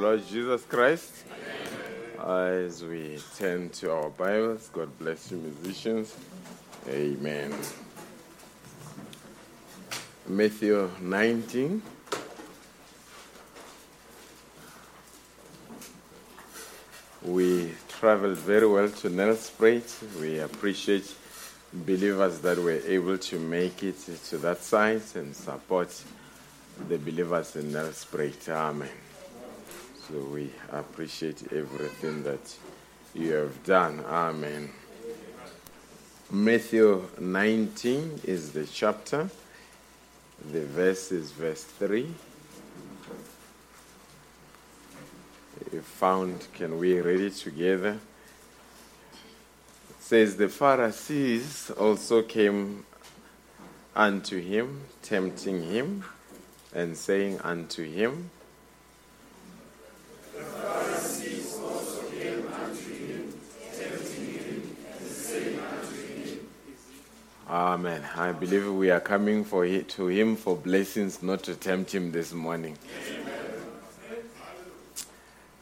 Lord Jesus Christ. As we turn to our Bibles, God bless you, musicians. Amen. Matthew 19. We traveled very well to Nelspruit. We appreciate believers that were able to make it to that site and support the believers in Nelspruit. Amen. So we appreciate everything that you have done. Amen. Matthew 19 is the chapter. The verse is verse 3. If found, can we read it together? It says, The Pharisees also came unto him, tempting him, and saying unto him, Amen. I believe we are coming for he, to him for blessings, not to tempt him this morning.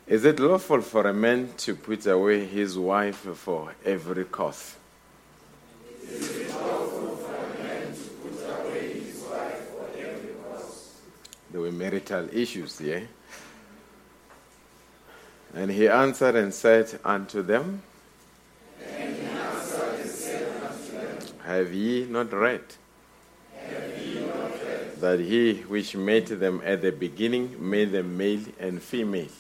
Is it lawful for a man to put away his wife for every cause? There were marital issues, yeah? And he answered and said unto them, Have ye not read? That he which made them at the beginning made them male and female.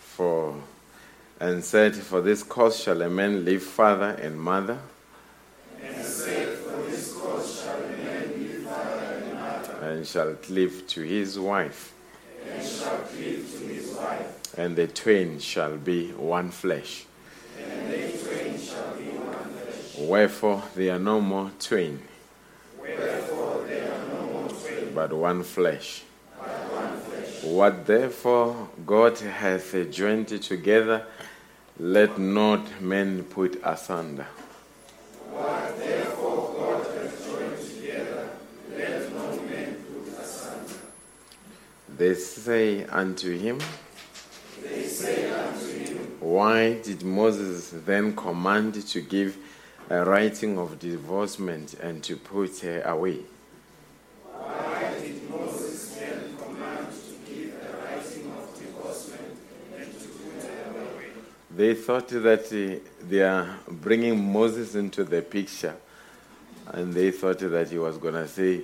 For and said, For this cause shall a man leave father and mother. And shall cleave to his wife. And the twain shall be one flesh. Wherefore they are no more twain. But one flesh. What therefore God hath joined together, let not men put asunder. What therefore God hath joined together, let not men put asunder. They say unto him, Why did Moses then command to give a writing of divorcement and to put her away? They thought that uh, they are bringing Moses into the picture, and they thought that he was going to say,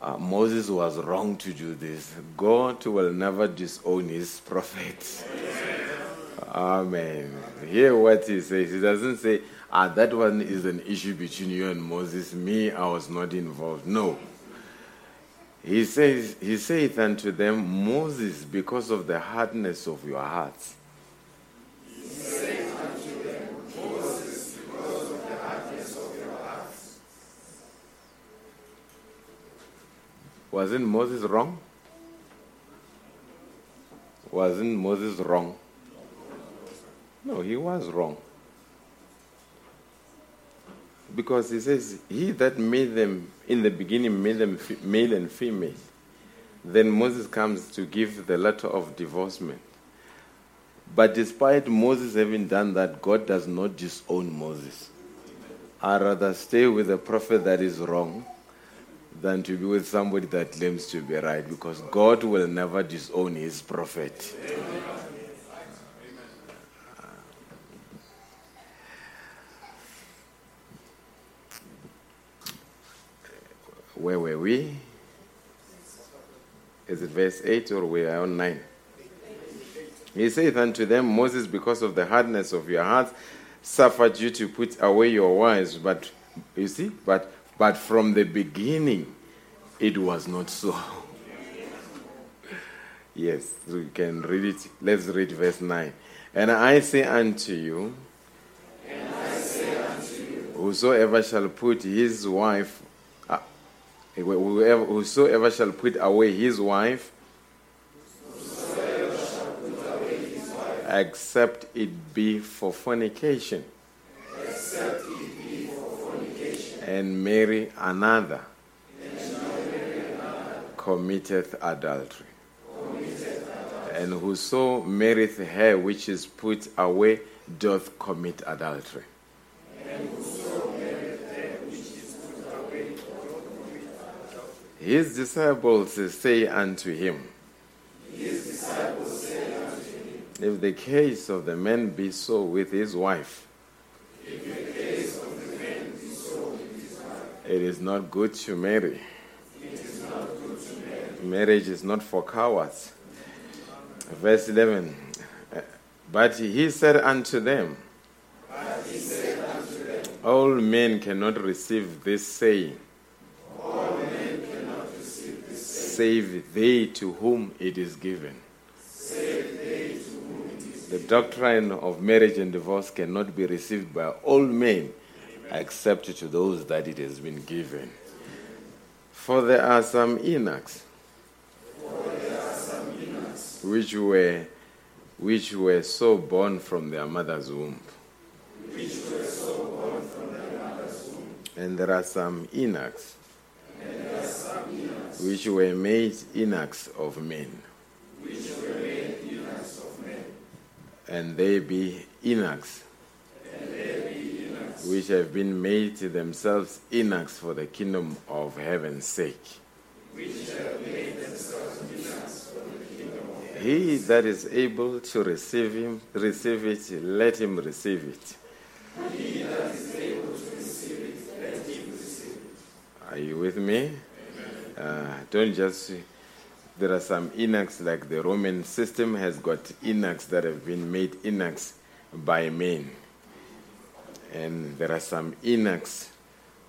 uh, Moses was wrong to do this. God will never disown his prophet. Amen. Hear what he says. He doesn't say, ah, that one is an issue between you and Moses. Me, I was not involved. No. He says, He saith unto them, Moses, because of the hardness of your hearts. Wasn't Moses wrong? Wasn't Moses wrong? No, he was wrong. Because he says, He that made them in the beginning made them male and female. Then Moses comes to give the letter of divorcement. But despite Moses having done that, God does not disown Moses. I rather stay with a prophet that is wrong than to be with somebody that claims to be right because God will never disown his prophet. Where were we? Is it verse 8 or we are on 9? He saith unto them, Moses, because of the hardness of your hearts, suffered you to put away your wives. But you see, but but from the beginning it was not so. yes, we can read it. Let's read verse 9. And I say unto you, whosoever shall put his wife, whoever, whosoever shall put away his wife, except it be for fornication, and marry another, committeth adultery. And whoso marrieth her which is put away doth commit adultery. His disciples say unto him, If the case of the man be so with his wife, it is not good to marry. Marriage is not for cowards. Verse 11. But he said unto them, All men cannot receive this saying, save they to whom it is given. The doctrine of marriage and divorce cannot be received by all men except to those that it has been given. For there are some eunuchs which were which were so born from their mother's womb. And there are some eunuchs which were made eunuchs of men. And they be eunuchs which have been made themselves eunuchs for the kingdom of heaven's sake. Which have made themselves eunuchs for the kingdom of heaven. He that is able to receive him, receive it, let him receive it. Are you with me? Uh, don't just. There are some eunuchs, like the Roman system has got eunuchs that have been made eunuchs by men. And there are some eunuchs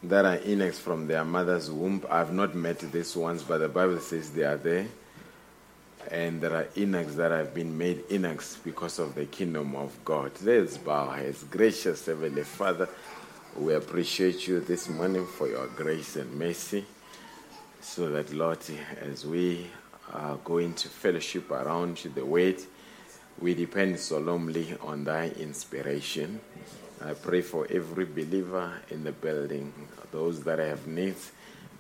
that are eunuchs from their mother's womb. I've not met these ones, but the Bible says they are there. And there are eunuchs that have been made eunuchs because of the kingdom of God. Let's bow heads. Gracious Heavenly Father, we appreciate you this morning for your grace and mercy. So that, Lord, as we are going to fellowship around the word, we depend solemnly on thy inspiration. I pray for every believer in the building, those that have needs,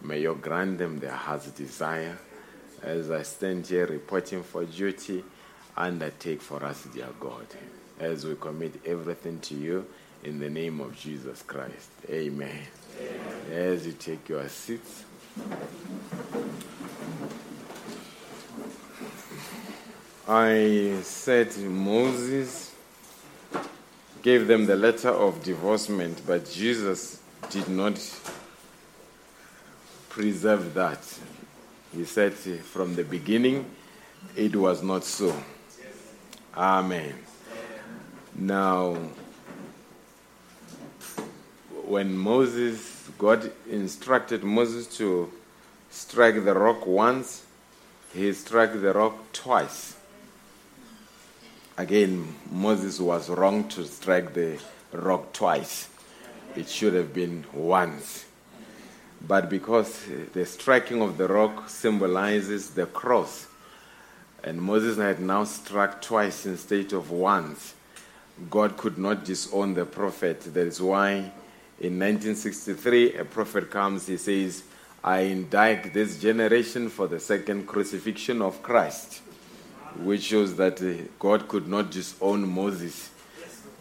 may you grant them their heart's desire. As I stand here reporting for duty, undertake for us, dear God. as we commit everything to you in the name of Jesus Christ. Amen. As you take your seats. I said Moses gave them the letter of divorcement, but Jesus did not preserve that. He said from the beginning it was not so. Amen. Now, when Moses, God instructed Moses to strike the rock once, he struck the rock twice. Again, Moses was wrong to strike the rock twice. It should have been once. But because the striking of the rock symbolizes the cross, and Moses had now struck twice instead of once, God could not disown the prophet. That is why in 1963, a prophet comes, he says, I indict this generation for the second crucifixion of Christ which shows that uh, God could not disown Moses.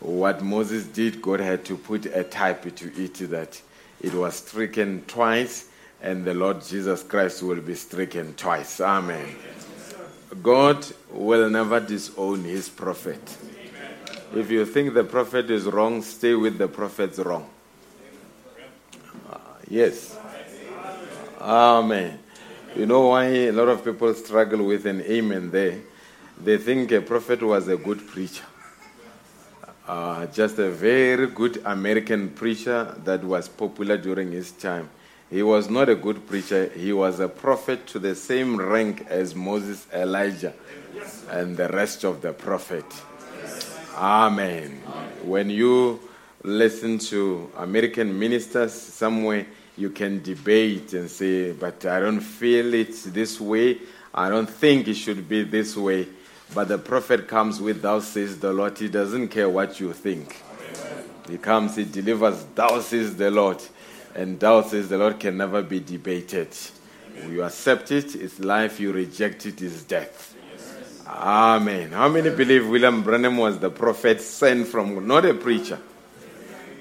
What Moses did, God had to put a type to it that it was stricken twice, and the Lord Jesus Christ will be stricken twice. Amen. God will never disown his prophet. If you think the prophet is wrong, stay with the prophet's wrong. Yes. Amen. You know why a lot of people struggle with an amen there? they think a prophet was a good preacher. Uh, just a very good American preacher that was popular during his time. He was not a good preacher, he was a prophet to the same rank as Moses, Elijah, and the rest of the prophet. Amen. When you listen to American ministers somewhere, you can debate and say, but I don't feel it this way. I don't think it should be this way. But the prophet comes with, Thou says the Lord. He doesn't care what you think. Amen. He comes, he delivers, Thou says the Lord. And Thou says the Lord can never be debated. Amen. You accept it, it's life. You reject it, it's death. Yes. Amen. How many believe William Branham was the prophet sent from, not a preacher,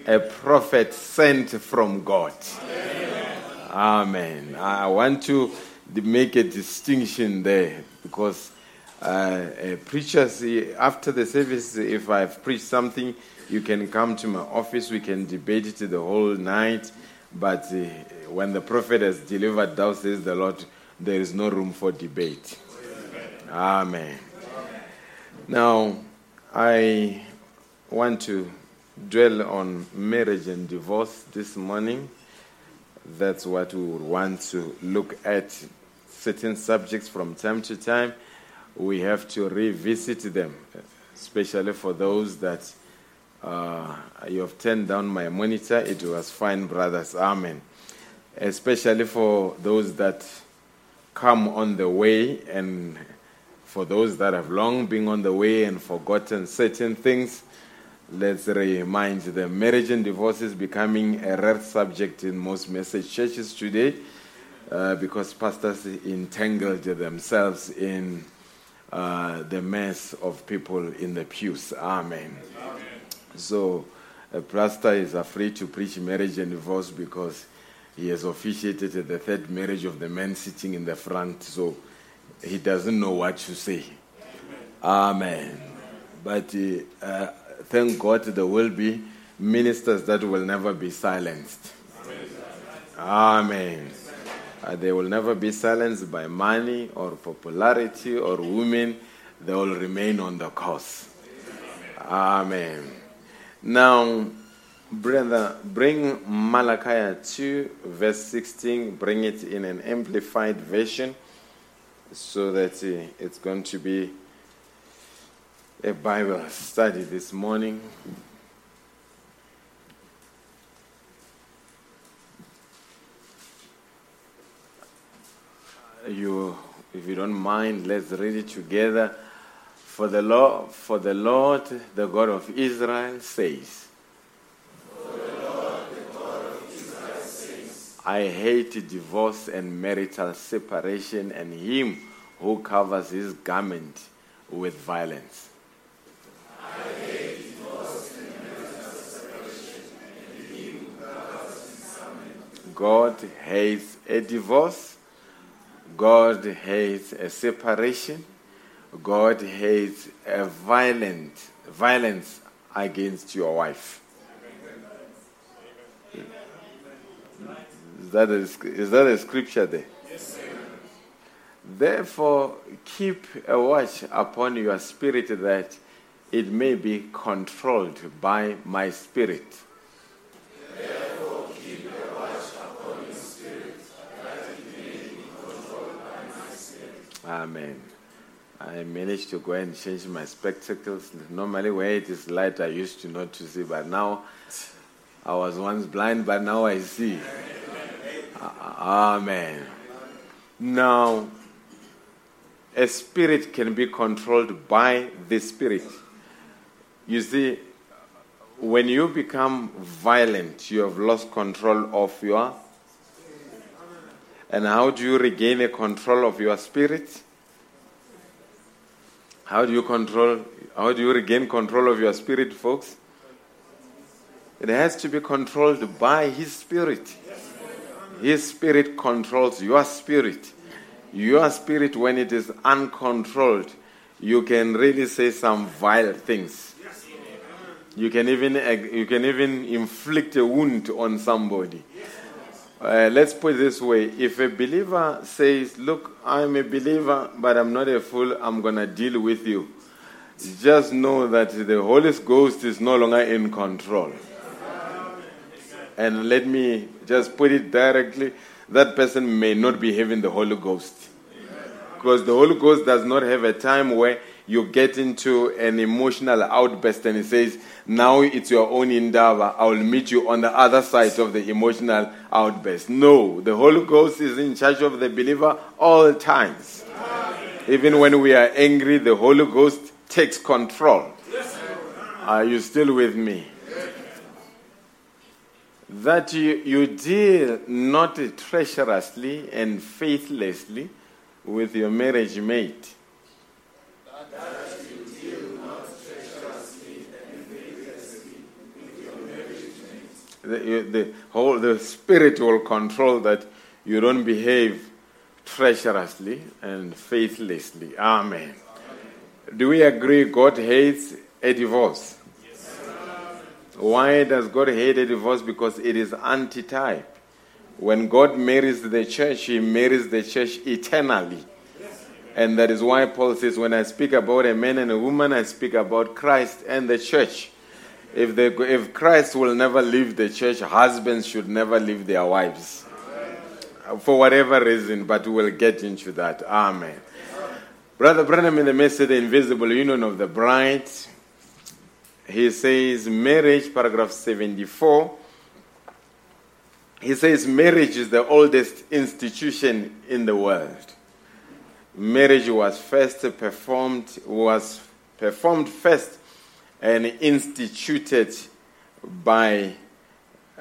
a prophet sent from God? Amen. Amen. I want to make a distinction there because uh, preachers, after the service, if I've preached something, you can come to my office, we can debate it the whole night. But uh, when the prophet has delivered, thou says the Lord, there is no room for debate. Amen. Amen. Now, I want to dwell on marriage and divorce this morning. That's what we would want to look at certain subjects from time to time we have to revisit them, especially for those that uh, you have turned down my monitor. It was fine, brothers. Amen. Especially for those that come on the way and for those that have long been on the way and forgotten certain things, let's remind them. Marriage and divorce is becoming a rare subject in most message churches today uh, because pastors entangled themselves in uh, the mess of people in the pews. Amen. Amen. So, a pastor is afraid to preach marriage and divorce because he has officiated the third marriage of the man sitting in the front, so he doesn't know what to say. Amen. Amen. But uh, thank God there will be ministers that will never be silenced. Amen. Amen. Uh, they will never be silenced by money or popularity or women. They will remain on the course. Amen. Now, brother, bring Malachi 2, verse 16, bring it in an amplified version so that uh, it's going to be a Bible study this morning. you, if you don't mind, let's read it together. For the Lord, for the Lord, the God of Israel says, I hate divorce and marital separation and him who covers his garment with violence. God hates a divorce. God hates a separation. God hates a violent violence against your wife. Is that, a, is that a scripture there? Yes, Therefore, keep a watch upon your spirit that it may be controlled by my spirit. Amen. I managed to go and change my spectacles. Normally, where it is light, I used to not to see, but now I was once blind, but now I see. Amen. Now, a spirit can be controlled by the spirit. You see, when you become violent, you have lost control of your. And how do you regain a control of your spirit? How do you control? How do you regain control of your spirit, folks? It has to be controlled by His Spirit. His Spirit controls your spirit. Your spirit, when it is uncontrolled, you can really say some vile things. You can even you can even inflict a wound on somebody. Uh, let's put it this way: If a believer says, "Look, I'm a believer, but I'm not a fool. I'm gonna deal with you," just know that the Holy Ghost is no longer in control. And let me just put it directly: that person may not be having the Holy Ghost, because the Holy Ghost does not have a time where you get into an emotional outburst and he says, Now it's your own endeavor. I will meet you on the other side of the emotional outburst. No, the Holy Ghost is in charge of the believer all times. Even when we are angry, the Holy Ghost takes control. Are you still with me? That you, you deal not treacherously and faithlessly with your marriage mate. The, the whole the spirit will control that you don't behave treacherously and faithlessly. Amen. Do we agree God hates a divorce? Why does God hate a divorce? Because it is anti-type. When God marries the church, He marries the church eternally. And that is why Paul says, when I speak about a man and a woman, I speak about Christ and the church. If, they, if Christ will never leave the church, husbands should never leave their wives. For whatever reason, but we'll get into that. Amen. Brother Branham in the message, The Invisible Union of the Bride, he says, marriage, paragraph 74. He says, marriage is the oldest institution in the world marriage was first performed was performed first and instituted by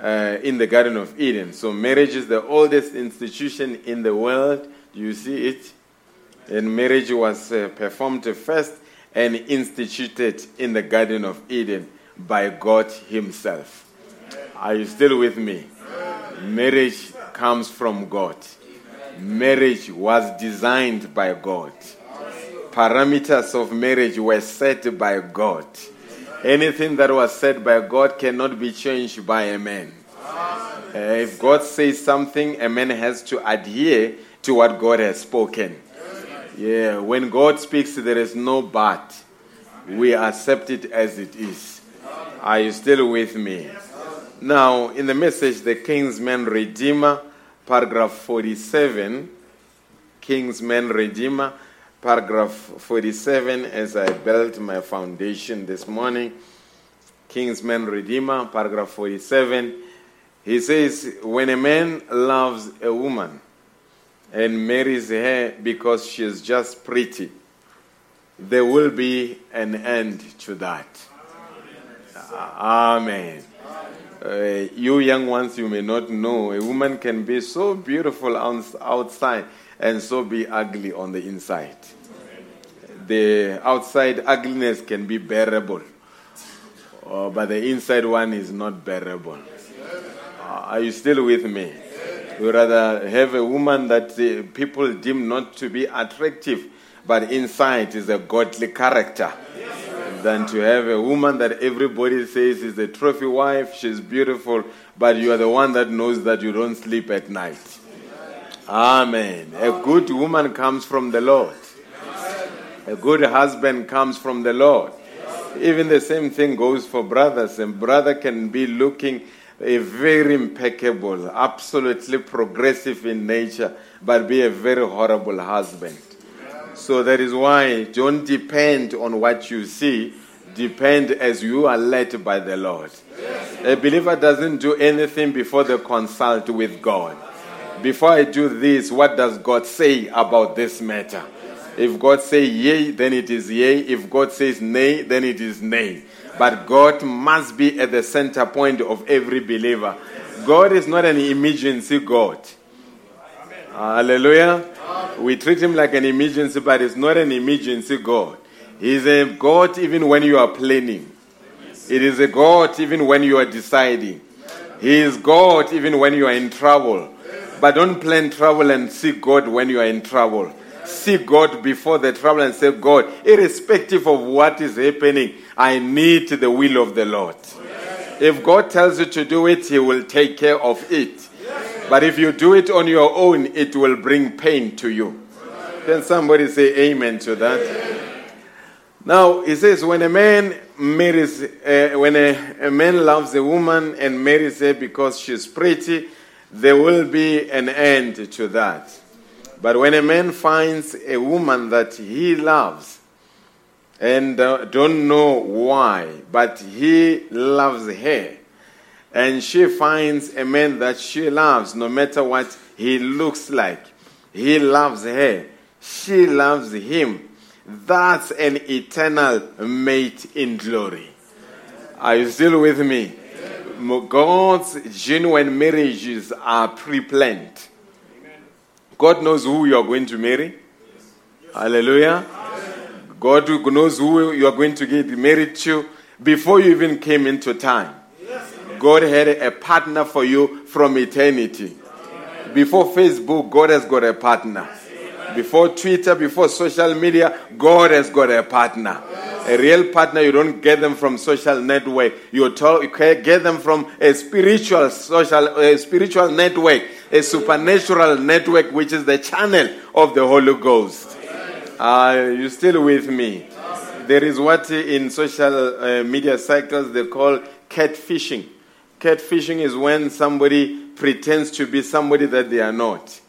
uh, in the Garden of Eden. So marriage is the oldest institution in the world. You see it, and marriage was uh, performed first and instituted in the Garden of Eden by God Himself. Are you still with me? Marriage comes from God marriage was designed by God. Parameters of marriage were set by God. Anything that was said by God cannot be changed by a man. Uh, if God says something, a man has to adhere to what God has spoken. Yeah, when God speaks, there is no but. We accept it as it is. Are you still with me? Now, in the message, the Kinsman Redeemer, paragraph 47, Kinsman Redeemer, paragraph 47, as I built my foundation this morning. Kinsman Redeemer, paragraph 47. He says, When a man loves a woman and marries her because she is just pretty, there will be an end to that. Amen. Uh, you young ones, you may not know, a woman can be so beautiful on, outside and so be ugly on the inside. The outside ugliness can be bearable, uh, but the inside one is not bearable. Uh, are you still with me? We rather have a woman that uh, people deem not to be attractive, but inside is a godly character, than to have a woman that everybody says is a trophy wife, she's beautiful, but you are the one that knows that you don't sleep at night. Amen. A good woman comes from the Lord. A good husband comes from the Lord. Even the same thing goes for brothers. And brother can be looking a very impeccable, absolutely progressive in nature, but be a very horrible husband. So that is why don't depend on what you see, depend as you are led by the Lord. A believer doesn't do anything before they consult with God. Before I do this, what does God say about this matter? If God say yea, then it is yea. If God says nay, then it is nay. But God must be at the center point of every believer. God is not an emergency God. Hallelujah. We treat him like an emergency, but it's not an emergency God. He's a God even when you are planning. It is a God even when you are deciding. He is God even when you are in trouble. But don't plan travel and seek God when you are in trouble. Seek God before the trouble and say, God, irrespective of what is happening, I need the will of the Lord. If God tells you to do it, He will take care of it. But if you do it on your own, it will bring pain to you. Can somebody say amen to that? Now, he says, when a man marries, uh, when a, a man loves a woman and marries her because she's pretty, there will be an end to that. But when a man finds a woman that he loves and uh, don't know why, but he loves her, and she finds a man that she loves, no matter what he looks like, he loves her, she loves him. That's an eternal mate in glory. Are you still with me? God's genuine marriages are pre planned. God knows who you are going to marry. Hallelujah. God knows who you are going to get married to before you even came into time. God had a partner for you from eternity. Before Facebook, God has got a partner. Before Twitter, before social media, God has got a partner. A real partner, you don't get them from social network. You, talk, you get them from a spiritual social, a spiritual network, a supernatural network, which is the channel of the Holy Ghost. Are uh, you still with me? There is what in social uh, media cycles they call catfishing. Catfishing is when somebody pretends to be somebody that they are not.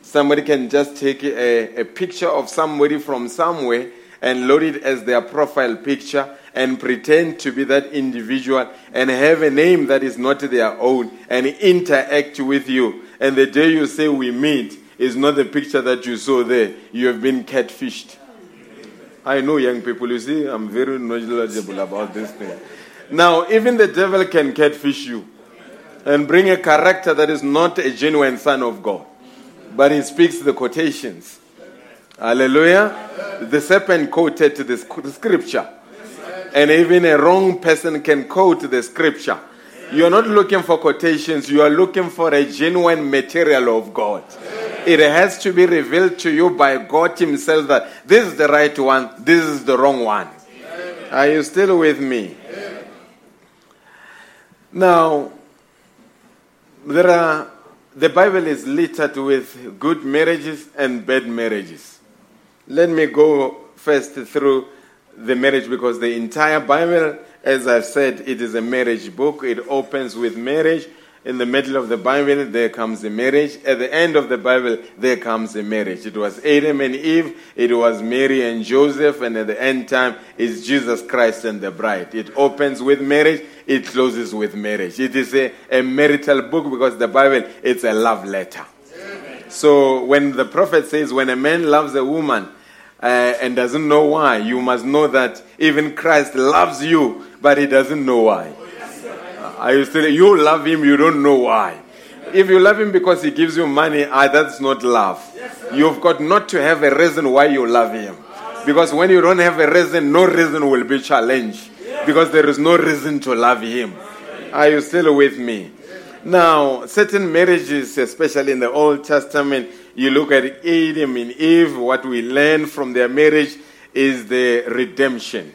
Somebody can just take a, a picture of somebody from somewhere and load it as their profile picture and pretend to be that individual and have a name that is not their own and interact with you. And the day you say we meet is not the picture that you saw there. You have been catfished. I know young people, you see, I'm very knowledgeable about this thing. Now, even the devil can catfish you and bring a character that is not a genuine son of God but he speaks the quotations. Hallelujah. The serpent quoted the scripture. And even a wrong person can quote the scripture. You're not looking for quotations, you are looking for a genuine material of God. It has to be revealed to you by God Himself that this is the right one, this is the wrong one. Are you still with me? Now, there are the Bible is littered with good marriages and bad marriages. Let me go first through the marriage because the entire Bible, as I've said, it is a marriage book. It opens with marriage. In the middle of the Bible, there comes a marriage. At the end of the Bible, there comes a marriage. It was Adam and Eve, it was Mary and Joseph, and at the end time, it's Jesus Christ and the bride. It opens with marriage, it closes with marriage. It is a, a marital book because the Bible it's a love letter. Amen. So when the prophet says, when a man loves a woman uh, and doesn't know why, you must know that even Christ loves you, but he doesn't know why. Are you still? You love him, you don't know why. If you love him because he gives you money, ah, that's not love. You've got not to have a reason why you love him. Because when you don't have a reason, no reason will be challenged because there is no reason to love him. Are you still with me? Now, certain marriages, especially in the Old Testament, you look at Adam and Eve, what we learn from their marriage is the redemption.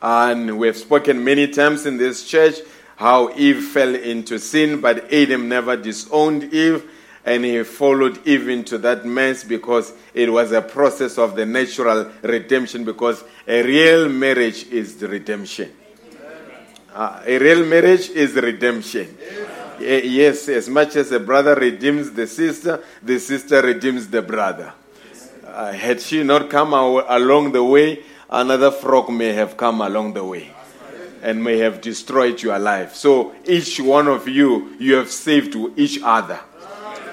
And we have spoken many times in this church how Eve fell into sin, but Adam never disowned Eve and he followed Eve into that mess because it was a process of the natural redemption because a real marriage is the redemption. Uh, a real marriage is redemption. Eh, Yes, as much as a brother redeems the sister, the sister redeems the brother. Uh, had she not come along the way, another frog may have come along the way and may have destroyed your life. So each one of you, you have saved each other.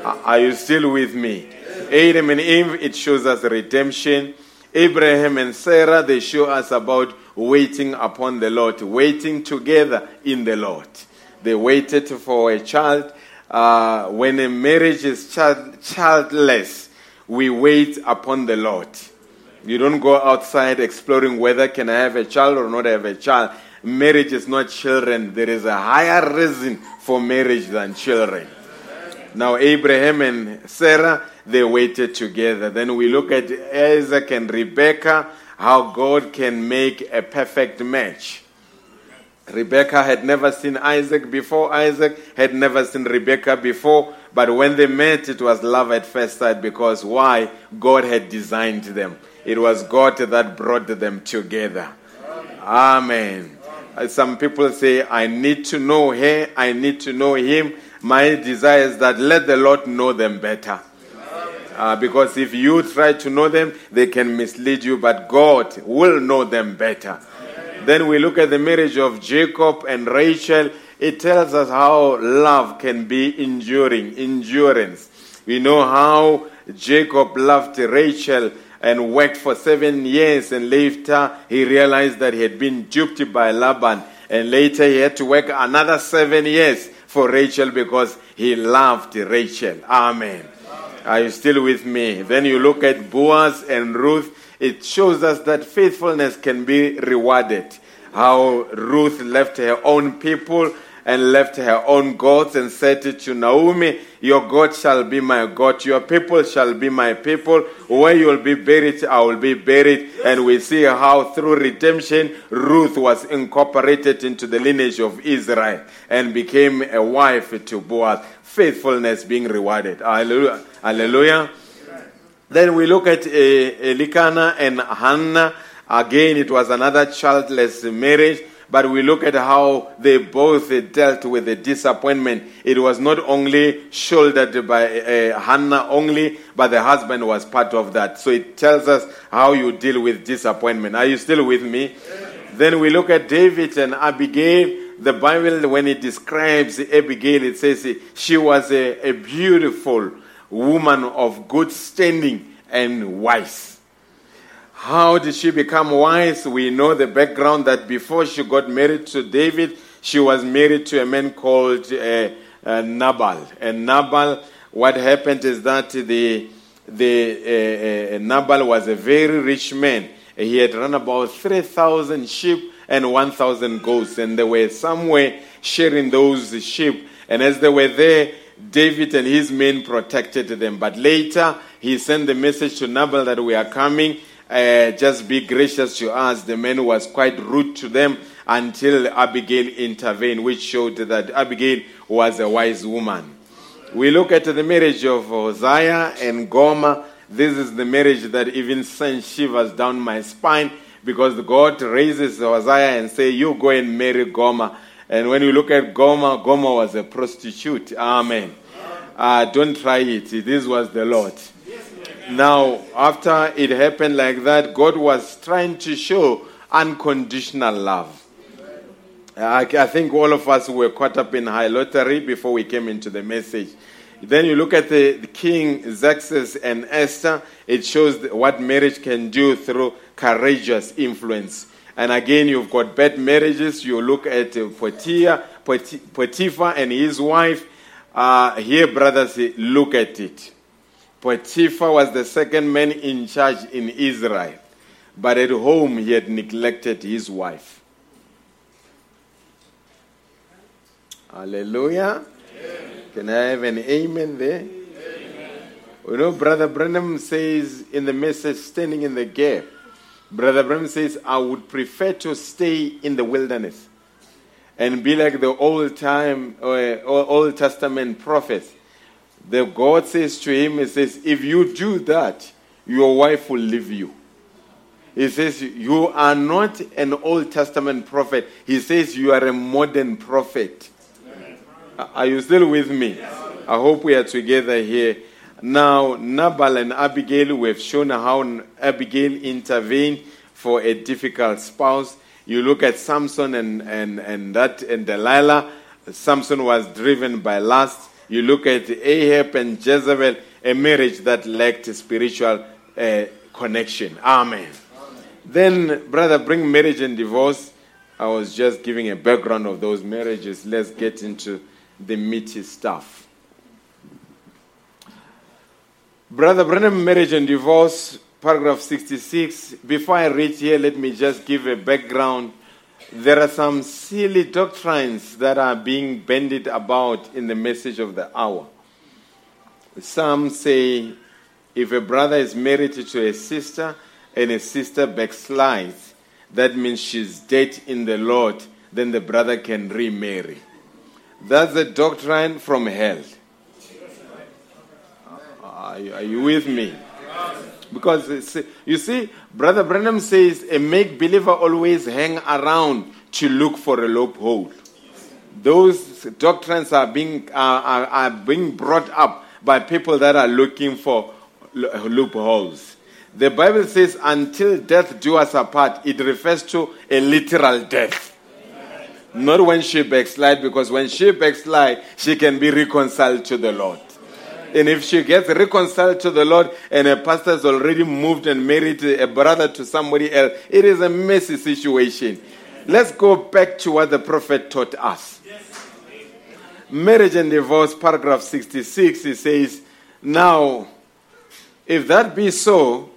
Are are you still with me? Adam and Eve, it shows us redemption. Abraham and Sarah, they show us about waiting upon the Lord, waiting together in the Lord. They waited for a child. Uh, when a marriage is child, childless, we wait upon the Lord. You don't go outside exploring whether can I have a child or not have a child. Marriage is not children. There is a higher reason for marriage than children. Now, Abraham and Sarah, they waited together. Then we look at Isaac and Rebekah, how God can make a perfect match. Rebekah had never seen Isaac before. Isaac had never seen Rebekah before. But when they met, it was love at first sight because why? God had designed them. It was God that brought them together. Amen. Uh, Some people say, I need to know her, I need to know him. My desire is that let the Lord know them better. Uh, because if you try to know them, they can mislead you, but God will know them better. Then we look at the marriage of Jacob and Rachel. It tells us how love can be enduring, endurance. We know how Jacob loved Rachel and worked for seven years, and later he realized that he had been duped by Laban, and later he had to work another seven years for Rachel because he loved Rachel. Amen. Are you still with me? Then you look at Boaz and Ruth. It shows us that faithfulness can be rewarded. How Ruth left her own people and left her own gods and said to Naomi, Your God shall be my God, your people shall be my people. Where you'll be buried, I will be buried. And we see how through redemption, Ruth was incorporated into the lineage of Israel and became a wife to Boaz. Faithfulness being rewarded. Hallelujah. Hallelujah. Then we look at uh, Elikana and Hannah. Again, it was another childless marriage, but we look at how they both uh, dealt with the disappointment. It was not only shouldered by uh, Hannah only, but the husband was part of that. So it tells us how you deal with disappointment. Are you still with me? Then we look at David and Abigail. The Bible, when it describes Abigail, it says she was a, a beautiful woman of good standing and wise. How did she become wise? We know the background that before she got married to David, she was married to a man called uh, uh, Nabal. And Nabal, what happened is that the, the uh, uh, Nabal was a very rich man. He had run about 3,000 sheep and 1,000 goats, and they were somewhere sharing those sheep. And as they were there, David and his men protected them. But later, he sent the message to Nabal that we are coming. Uh, just be gracious to us. The man was quite rude to them until Abigail intervened, which showed that Abigail was a wise woman. We look at the marriage of Hosea and Gomer. This is the marriage that even sent shivers down my spine because God raises Hosea and say, "You go and marry Gomer." And when you look at Gomer, Gomer was a prostitute. Amen. Uh, don't try it. This was the Lord. Now, after it happened like that, God was trying to show unconditional love. I, I think all of us were caught up in idolatry before we came into the message. Then you look at the, the King Xerxes and Esther, it shows what marriage can do through courageous influence. And again, you've got bad marriages. You look at uh, Potiphar, Potiphar and his wife. Uh, here, brothers, look at it. Potiphar was the second man in charge in Israel, but at home he had neglected his wife. Hallelujah. Can I have an amen there? You know, Brother Branham says in the message, standing in the gap, Brother Branham says, I would prefer to stay in the wilderness and be like the old time, uh, Old Testament prophets. The God says to him, He says, if you do that, your wife will leave you. He says, You are not an Old Testament prophet. He says, You are a modern prophet. Are you still with me? I hope we are together here. Now, Nabal and Abigail, we have shown how Abigail intervened for a difficult spouse. You look at Samson and, and, and that and Delilah. Samson was driven by lust. You look at Ahab and Jezebel, a marriage that lacked spiritual uh, connection. Amen. Then, brother, bring marriage and divorce. I was just giving a background of those marriages. Let's get into the meaty stuff. Brother Branham, marriage and divorce, paragraph 66. Before I read here, let me just give a background. There are some silly doctrines that are being bandied about in the message of the hour. Some say if a brother is married to a sister and a sister backslides, that means she's dead in the Lord, then the brother can remarry. That's a doctrine from hell. Are you, are you with me? Because uh, you see, Brother Branham says a make believer always hang around to look for a loophole. Those doctrines are being, are, are, are being brought up by people that are looking for loopholes. The Bible says, until death do us apart, it refers to a literal death. Not when she backslide, because when she backslide, she can be reconciled to the Lord. And if she gets reconciled to the Lord and a pastor has already moved and married a brother to somebody else, it is a messy situation. Let's go back to what the prophet taught us. Marriage and divorce, paragraph 66, he says, Now, if that be so,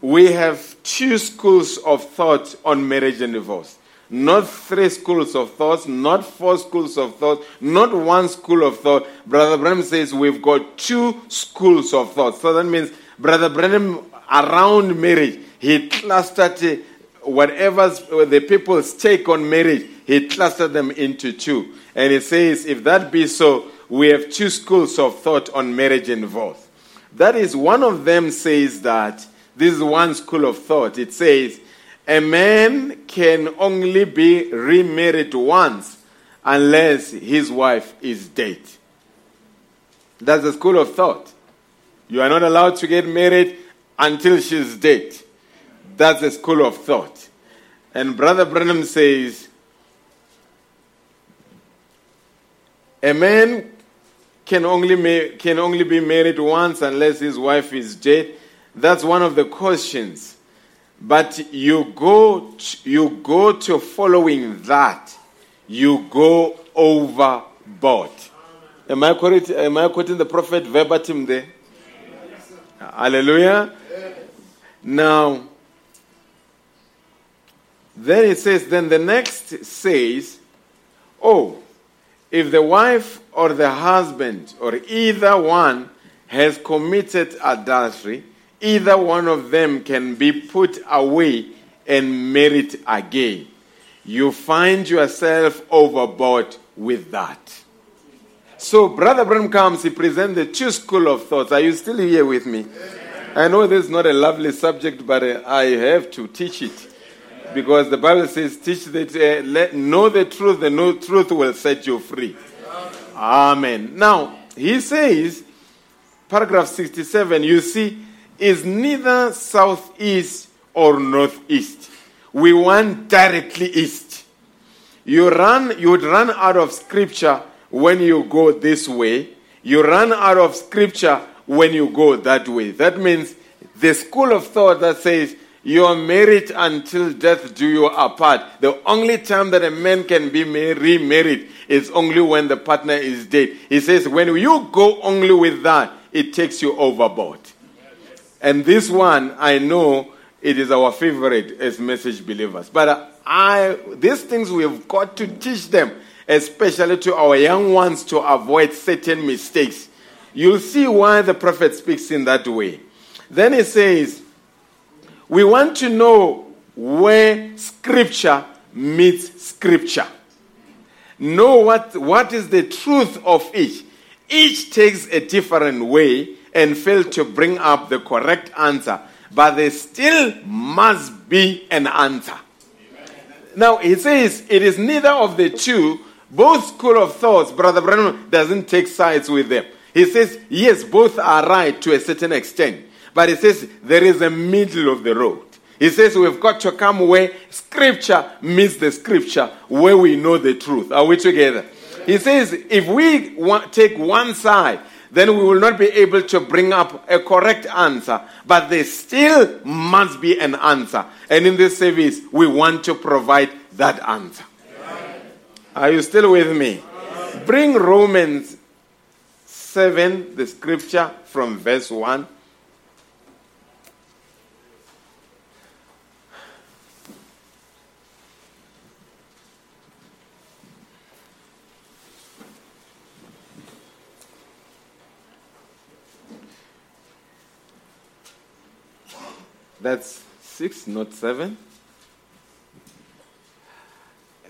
we have two schools of thought on marriage and divorce. Not three schools of thought, not four schools of thought, not one school of thought. Brother Branham says we've got two schools of thought. So that means Brother Branham around marriage, he clustered whatever the people's take on marriage, he clustered them into two. And he says, if that be so, we have two schools of thought on marriage and. That is, one of them says that, this is one school of thought. It says, a man can only be remarried once unless his wife is dead. That's the school of thought. You are not allowed to get married until she's dead. That's the school of thought. And Brother Branham says, a man can only, ma- can only be married once unless his wife is dead. That's one of the questions. But you go, to, you go to following that, you go overboard. Am I, quoting, am I quoting the prophet verbatim there? Hallelujah. Now, then it says, then the next says, Oh, if the wife or the husband or either one has committed adultery, either one of them can be put away and married again. You find yourself overboard with that. So, Brother Branham comes, he presents the two school of thoughts. Are you still here with me? I know this is not a lovely subject, but uh, I have to teach it. Because the Bible says, teach that, uh, let, know the truth, the no, truth will set you free. Amen. Now, he says, paragraph 67, you see, is neither southeast or northeast. We want directly east. You run, you would run out of scripture when you go this way. You run out of scripture when you go that way. That means the school of thought that says you are married until death do you apart. The only time that a man can be remarried is only when the partner is dead. He says when you go only with that, it takes you overboard. And this one, I know it is our favorite as message believers. But I, these things we've got to teach them especially to our young ones to avoid certain mistakes. You'll see why the prophet speaks in that way. Then he says, We want to know where scripture meets scripture. Know what, what is the truth of each. Each takes a different way and fail to bring up the correct answer, but there still must be an answer. Now, he says it is neither of the two, both school of thoughts. Brother Branham doesn't take sides with them. He says, yes, both are right to a certain extent, but he says there is a middle of the road. He says we've got to come where scripture meets the scripture, where we know the truth. Are we together? He says if we take one side, then we will not be able to bring up a correct answer, but there still must be an answer. And in this service, we want to provide that answer. Are you still with me? Bring Romans 7, the scripture from verse 1. That's 6, not 7.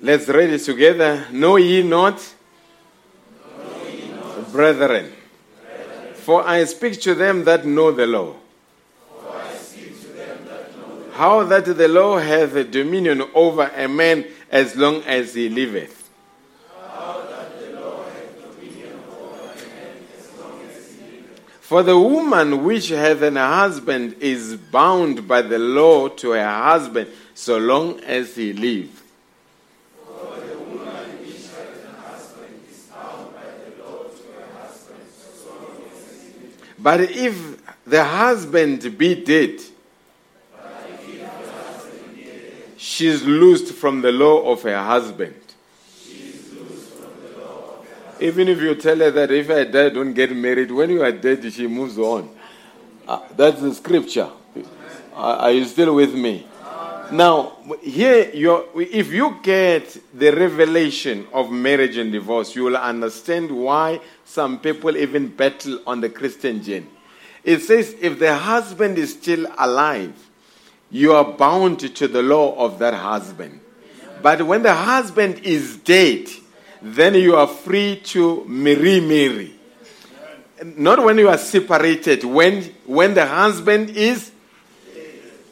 Let's read it together. Know ye not, brethren, for I speak to them that know the law. How that the law hath dominion over a man as long as he liveth. For the woman which hath an husband is bound by the law to her husband so long as he lives. But if the husband be dead, she is loosed from the law of her husband. Even if you tell her that if I die, don't get married, when you are dead, she moves on. Uh, that's the scripture. Uh, are you still with me? Now, here, if you get the revelation of marriage and divorce, you will understand why some people even battle on the Christian journey. It says if the husband is still alive, you are bound to the law of that husband. But when the husband is dead, then you are free to marry Mary. Not when you are separated, when, when the husband is.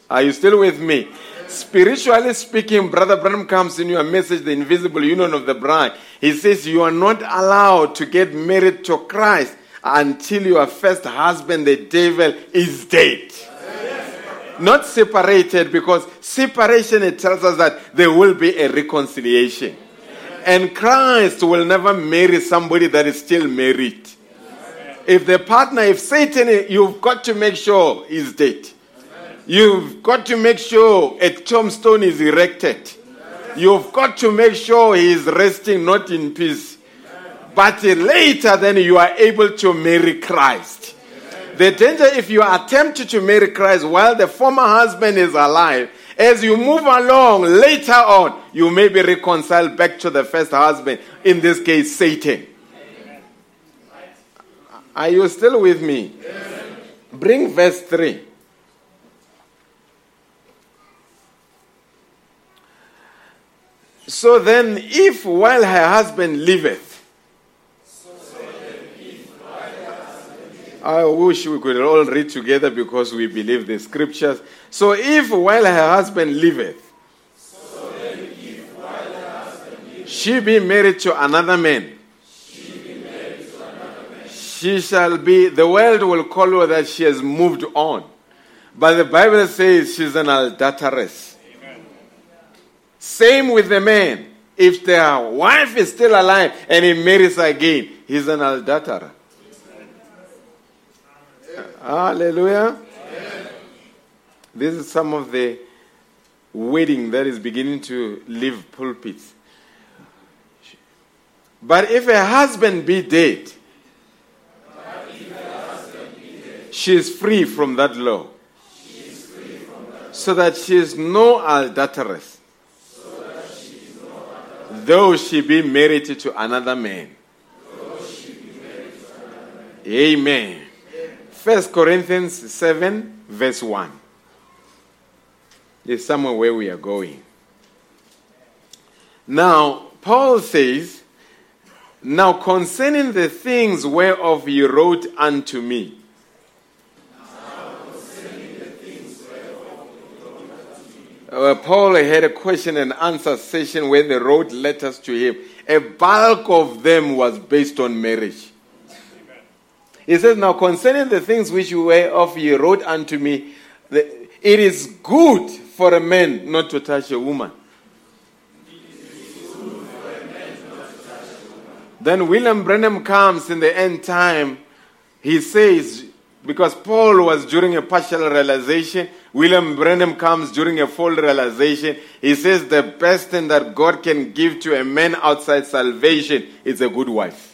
Are you still with me? Spiritually speaking, Brother Branham comes in your message, the invisible union of the bride. He says you are not allowed to get married to Christ until your first husband, the devil, is dead. Not separated, because separation it tells us that there will be a reconciliation. And Christ will never marry somebody that is still married. If the partner, if Satan, you've got to make sure he's dead. You've got to make sure a tombstone is erected. You've got to make sure he is resting, not in peace. But later, then you are able to marry Christ. The danger if you are tempted to marry Christ while the former husband is alive, as you move along later on, you may be reconciled back to the first husband, in this case, Satan. Are you still with me? Bring verse 3. So then, if while her husband liveth, I wish we could all read together because we believe the scriptures. So if while her husband liveth, she be married to another man, she shall be, the world will call her that she has moved on. But the Bible says she's an adulteress. Same with the man. If their wife is still alive and he marries again, he's an adulterer. Hallelujah. This is some of the wedding that is beginning to leave pulpits. But if a husband be dead, she is free from that law. So that she is no adulteress. though she be married to another man. Amen. First Corinthians 7, verse 1. Is somewhere where we are going. Now, Paul says, Now concerning the things whereof he wrote unto me. Uh, Paul had a question and answer session where they wrote letters to him. A bulk of them was based on marriage. He says, Now concerning the things which you were of, ye wrote unto me, it is good for a man not to touch a woman. Then William Branham comes in the end time. He says, because Paul was during a partial realization, William Branham comes during a full realization. He says the best thing that God can give to a man outside salvation is a good wife.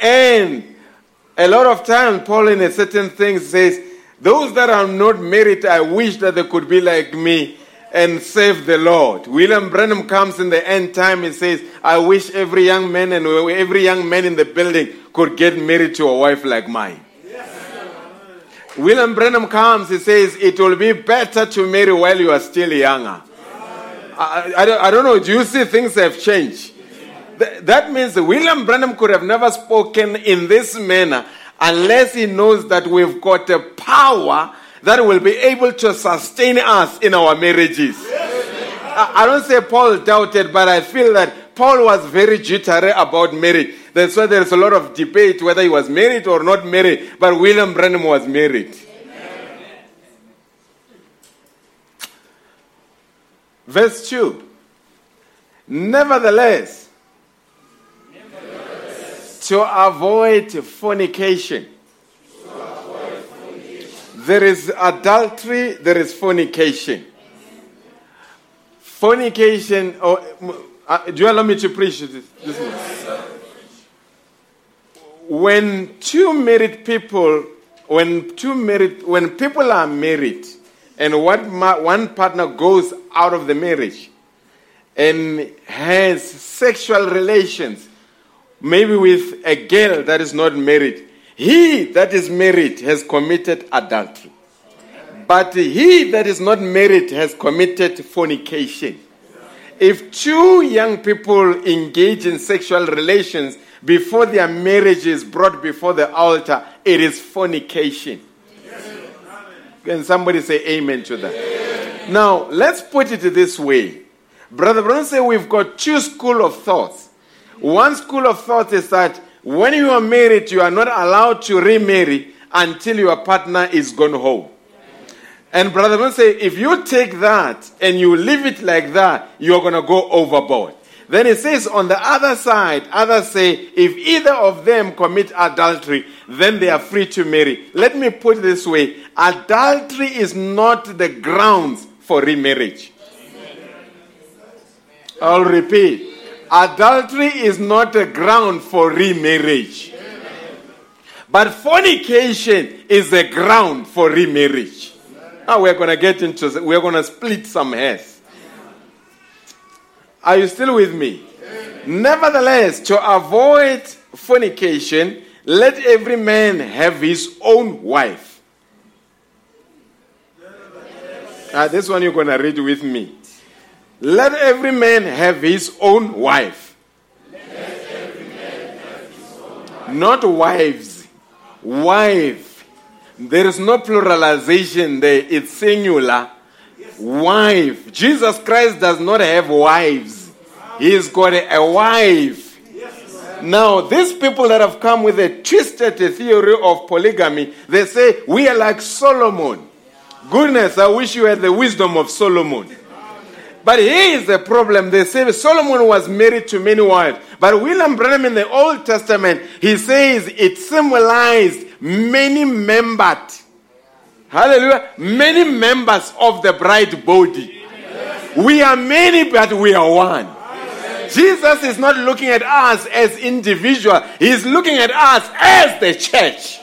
And a lot of times, Paul, in a certain thing, says, Those that are not married, I wish that they could be like me and serve the Lord. William Branham comes in the end time and says, I wish every young man and every young man in the building could get married to a wife like mine. William Branham comes, he says, it will be better to marry while you are still younger. I, I, don't, I don't know, do you see things have changed? Th- that means William Branham could have never spoken in this manner unless he knows that we've got a power that will be able to sustain us in our marriages. I, I don't say Paul doubted, but I feel that Paul was very jittery about marriage. That's why there's a lot of debate whether he was married or not married, but William Branham was married. Verse 2. Nevertheless, to avoid fornication. There is adultery, there is fornication. Fornication, or uh, do you allow me to preach this? this when two married people, when two married, when people are married, and one, one partner goes out of the marriage and has sexual relations, maybe with a girl that is not married, he that is married has committed adultery. But he that is not married has committed fornication. If two young people engage in sexual relations before their marriage is brought before the altar, it is fornication. Can somebody say amen to that? Now, let's put it this way. Brother Branham said we've got two school of thoughts. One school of thought is that when you are married, you are not allowed to remarry until your partner is gone home. And Brother Branham say if you take that and you leave it like that, you're going to go overboard. Then it says on the other side, others say, if either of them commit adultery, then they are free to marry. Let me put it this way adultery is not the grounds for remarriage. I'll repeat. Adultery is not a ground for remarriage. But fornication is a ground for remarriage. Now we're going to get into, we're going to split some hairs. Are you still with me? Nevertheless, to avoid fornication, let every man have his own wife. Uh, this one you're going to read with me. Let every man have his own wife. Not wives. Wife. There is no pluralization there, it's singular. Wife. Jesus Christ does not have wives, He's got a, a wife. Now, these people that have come with a twisted theory of polygamy, they say, We are like Solomon. Goodness, I wish you had the wisdom of Solomon. But here is the problem. They say Solomon was married to many wives. But William Branham in the Old Testament, he says it symbolized many membered. Hallelujah. Many members of the bride body. We are many, but we are one. Jesus is not looking at us as individual. He's looking at us as the church.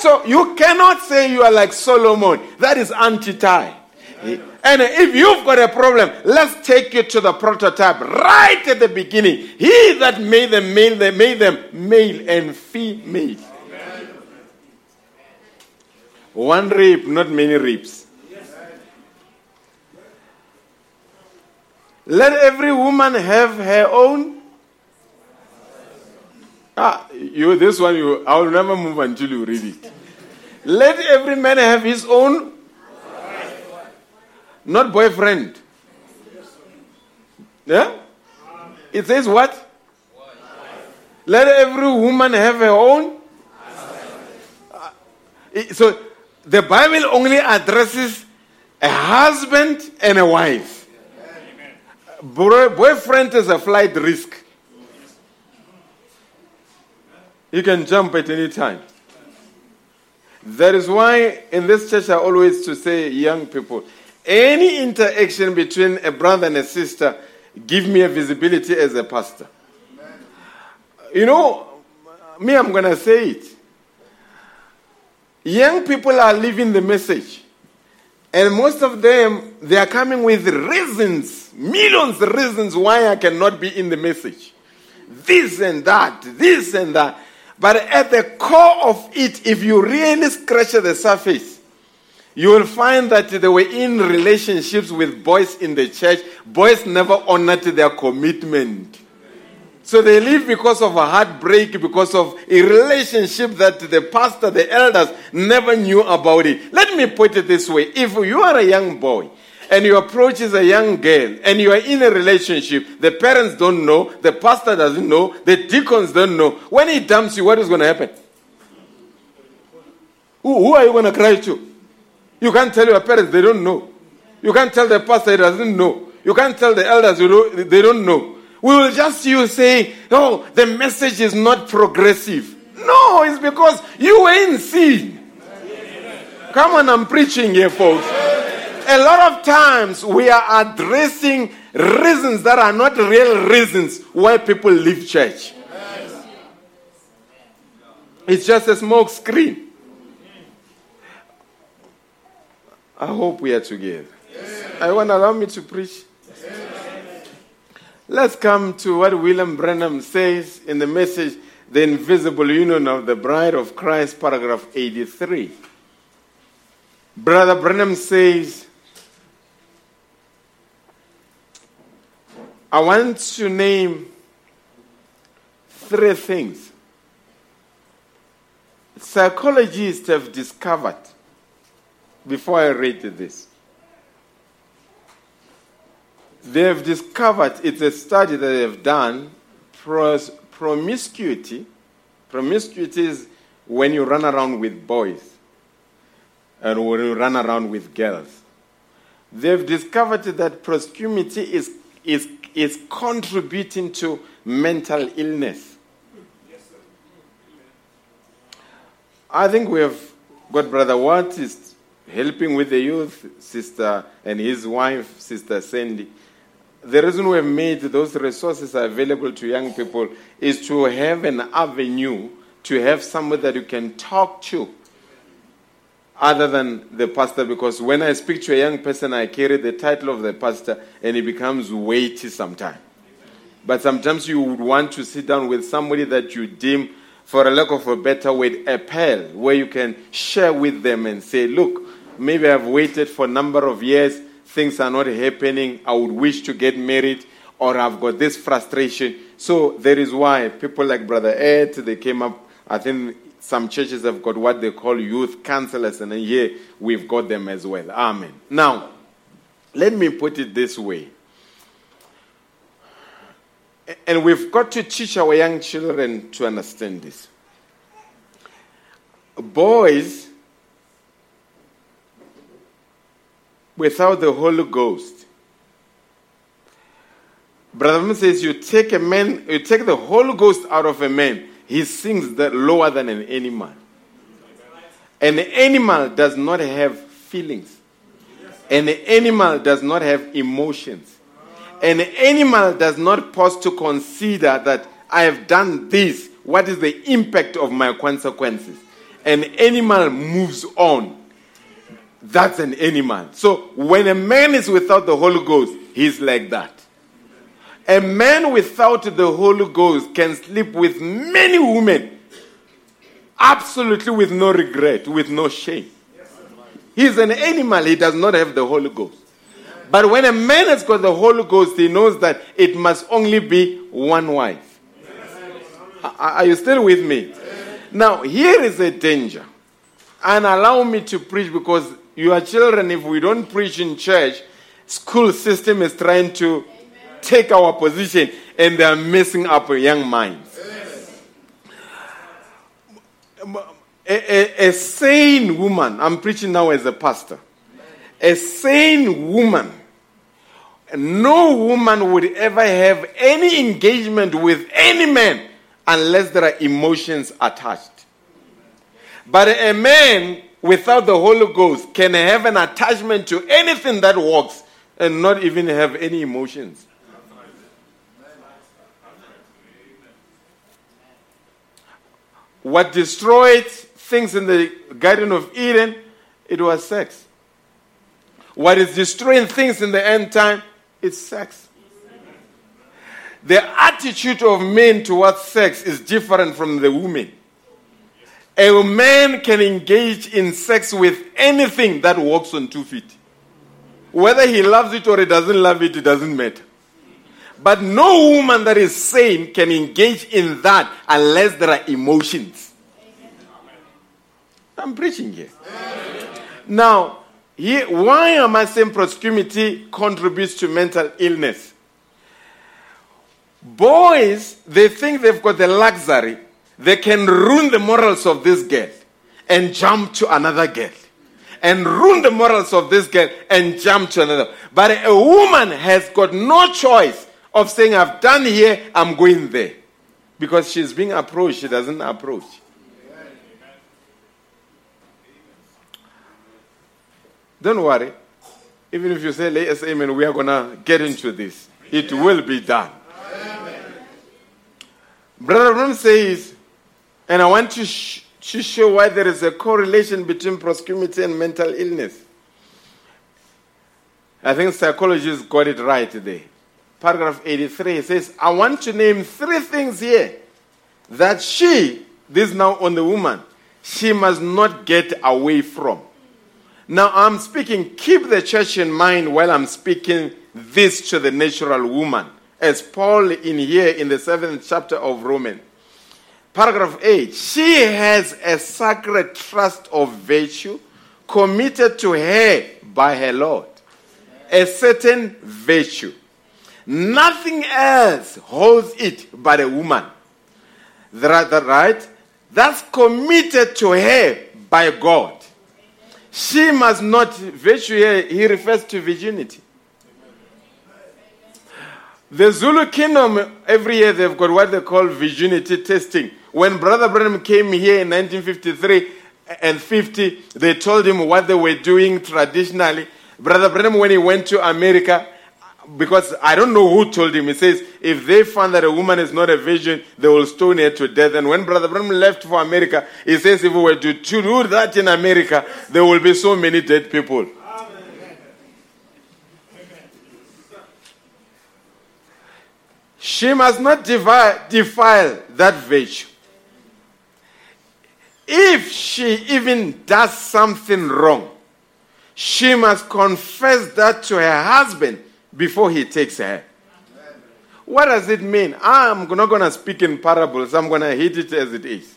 So you cannot say you are like Solomon. That is anti-tie. And if you've got a problem, let's take you to the prototype right at the beginning. He that made them male, they made them male and female. One rape, not many rapes. Let every woman have her own. Ah, you this one you I will never move until you read it. Let every man have his own not boyfriend. Yeah? It says what? Let every woman have her own. So the Bible only addresses a husband and a wife. Boy- boyfriend is a flight risk. You can jump at any time. That is why in this church I always to say, young people, any interaction between a brother and a sister, give me a visibility as a pastor. You know, me, I'm going to say it. Young people are leaving the message. And most of them, they are coming with reasons, millions of reasons why I cannot be in the message. This and that, this and that. But at the core of it, if you really scratch the surface, you will find that they were in relationships with boys in the church. Boys never honored their commitment. So they leave because of a heartbreak, because of a relationship that the pastor, the elders never knew about it. Let me put it this way. If you are a young boy and you approach as a young girl and you are in a relationship, the parents don't know, the pastor doesn't know, the deacons don't know. When he dumps you, what is going to happen? Who, who are you going to cry to? You can't tell your parents, they don't know. You can't tell the pastor, he doesn't know. You can't tell the elders, you they don't know. We will just you say, oh, the message is not progressive. No, it's because you in sin. Come on, I'm preaching here, folks. A lot of times we are addressing reasons that are not real reasons why people leave church. It's just a smoke screen. I hope we are together. I want to allow me to preach. Let's come to what William Branham says in the message, The Invisible Union of the Bride of Christ, paragraph 83. Brother Branham says, I want to name three things. Psychologists have discovered, before I read this, they have discovered, it's a study that they have done, pros, promiscuity. Promiscuity is when you run around with boys and when you run around with girls. They've discovered that promiscuity is, is, is contributing to mental illness. I think we have got Brother Watt is helping with the youth, sister, and his wife, Sister Sandy. The reason we have made those resources available to young people is to have an avenue, to have somebody that you can talk to other than the pastor. Because when I speak to a young person, I carry the title of the pastor and it becomes weighty sometimes. But sometimes you would want to sit down with somebody that you deem, for a lack of a better word, a pal, where you can share with them and say, Look, maybe I've waited for a number of years, things are not happening, I would wish to get married, or I've got this frustration. So there is why people like Brother Ed, they came up, I think some churches have got what they call youth counselors, and here we've got them as well. Amen. Now, let me put it this way. And we've got to teach our young children to understand this. Boys without the Holy Ghost. Brother says you take a man, you take the Holy Ghost out of a man, he sinks that lower than an animal. An animal does not have feelings. An animal does not have emotions. An animal does not pause to consider that I have done this. What is the impact of my consequences? An animal moves on. That's an animal. So when a man is without the Holy Ghost, he's like that. A man without the Holy Ghost can sleep with many women, absolutely with no regret, with no shame. He's an animal, he does not have the Holy Ghost. But when a man has got the Holy Ghost, he knows that it must only be one wife. Are are you still with me? Now, here is a danger. And allow me to preach because your children, if we don't preach in church, school system is trying to take our position and they are messing up young minds. A, a, a sane woman, I'm preaching now as a pastor, a sane woman, no woman would ever have any engagement with any man unless there are emotions attached. But a man without the Holy Ghost can have an attachment to anything that walks and not even have any emotions. What destroyed things in the Garden of Eden, it was sex. What is destroying things in the end time, it's sex. The attitude of men towards sex is different from the women. A man can engage in sex with anything that walks on two feet. Whether he loves it or he doesn't love it, it doesn't matter. But no woman that is sane can engage in that unless there are emotions. I'm preaching here. Now, here, why am I saying promiscuity contributes to mental illness? Boys, they think they've got the luxury, they can ruin the morals of this girl and jump to another girl. And ruin the morals of this girl and jump to another. But a woman has got no choice of saying, I've done here, I'm going there. Because she's being approached, she doesn't approach. Don't worry. Even if you say, yes, amen, we are going to get into this. It will be done. Brother Branham says, and I want to, sh- to show why there is a correlation between promiscuity and mental illness. I think psychologists got it right there. Paragraph 83 says, I want to name three things here that she, this now on the woman, she must not get away from. Now I'm speaking, keep the church in mind while I'm speaking this to the natural woman. As Paul in here in the seventh chapter of Romans. Paragraph 8. She has a sacred trust of virtue committed to her by her Lord. A certain virtue. Nothing else holds it but a woman. That right? That's committed to her by God. She must not, virtue he refers to virginity. The Zulu kingdom, every year they've got what they call virginity testing. When Brother Branham came here in 1953 and 50, they told him what they were doing traditionally. Brother Branham, when he went to America, because I don't know who told him, he says, if they find that a woman is not a virgin, they will stone her to death. And when Brother Branham left for America, he says, if we were to, do that in America, there will be so many dead people. She must not devi- defile that virtue. If she even does something wrong, she must confess that to her husband before he takes her. What does it mean? I'm not going to speak in parables, I'm going to hit it as it is.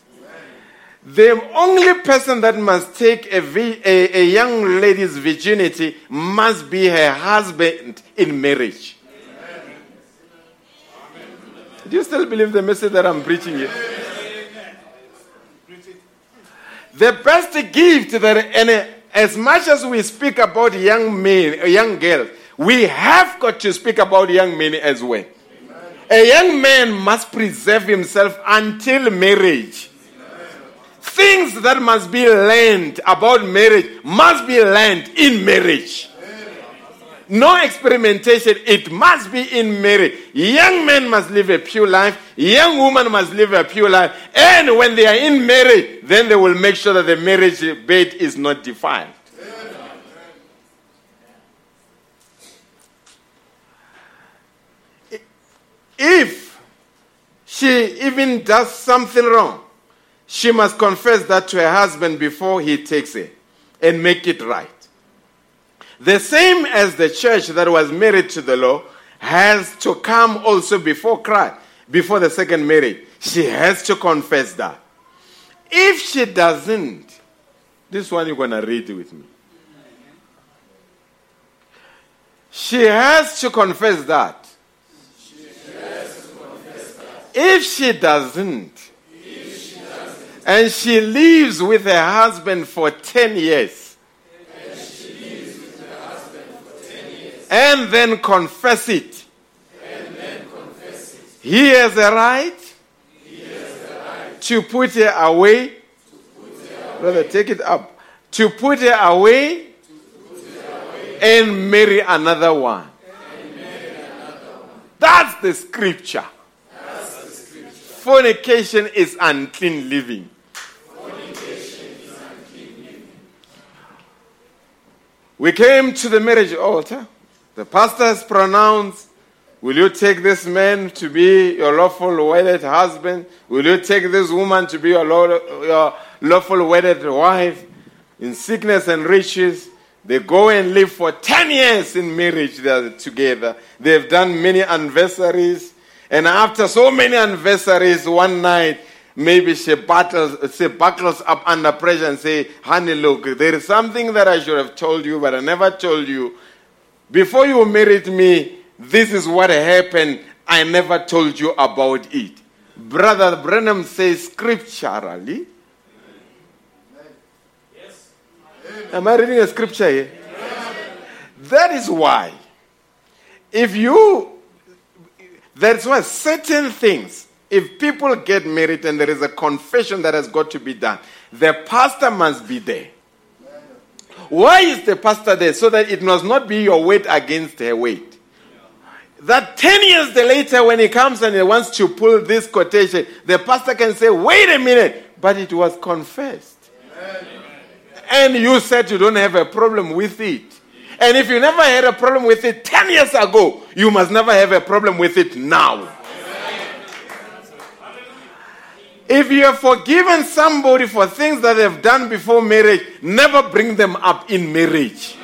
The only person that must take a, a, a young lady's virginity must be her husband in marriage. Do you still believe the message that I'm preaching here? The best gift that, and as much as we speak about young men, uh, young girls, we have got to speak about young men as well. A young man must preserve himself until marriage. Things that must be learned about marriage must be learned in marriage no experimentation. It must be in marriage. Young men must live a pure life. Young women must live a pure life. And when they are in marriage, then they will make sure that the marriage bed is not defiled. If she even does something wrong, she must confess that to her husband before he takes it and make it right. The same as the church that was married to the law has to come also before Christ, before the second marriage. She has to confess that. If she doesn't, this one you're going to read with me. She has to confess that. If she doesn't, and she lives with her husband for 10 years, and then confess it, Then confess it. he has a right to put her away. Brother, take it up. To put her away put her away. and marry another one. That's the scripture. Fornication is unclean living. We came to the marriage altar. The pastor has pronounced, Will you take this man to be your lawful wedded husband? Will you take this woman to be your, law- your lawful wedded wife? In sickness and riches, they go and live for 10 years in marriage they are together. They've done many anniversaries. And after so many anniversaries, one night, maybe she battles, she buckles up under pressure and say, honey, look, there is something that I should have told you, but I never told you. Before you married me, this is what happened. I never told you about it. Brother Branham says scripturally. Am I reading a scripture here? That is why. If you, that's why certain things, if people get married and there is a confession that has got to be done, the pastor must be there. Why is the pastor there? So that it must not be your weight against her weight. That 10 years later, when he comes and he wants to pull this quotation, the pastor can say, wait a minute, but it was confessed. And you said you don't have a problem with it. And if you never had a problem with it 10 years ago, you must never have a problem with it now. If you have forgiven somebody for things that they've done before marriage, never bring them up in marriage.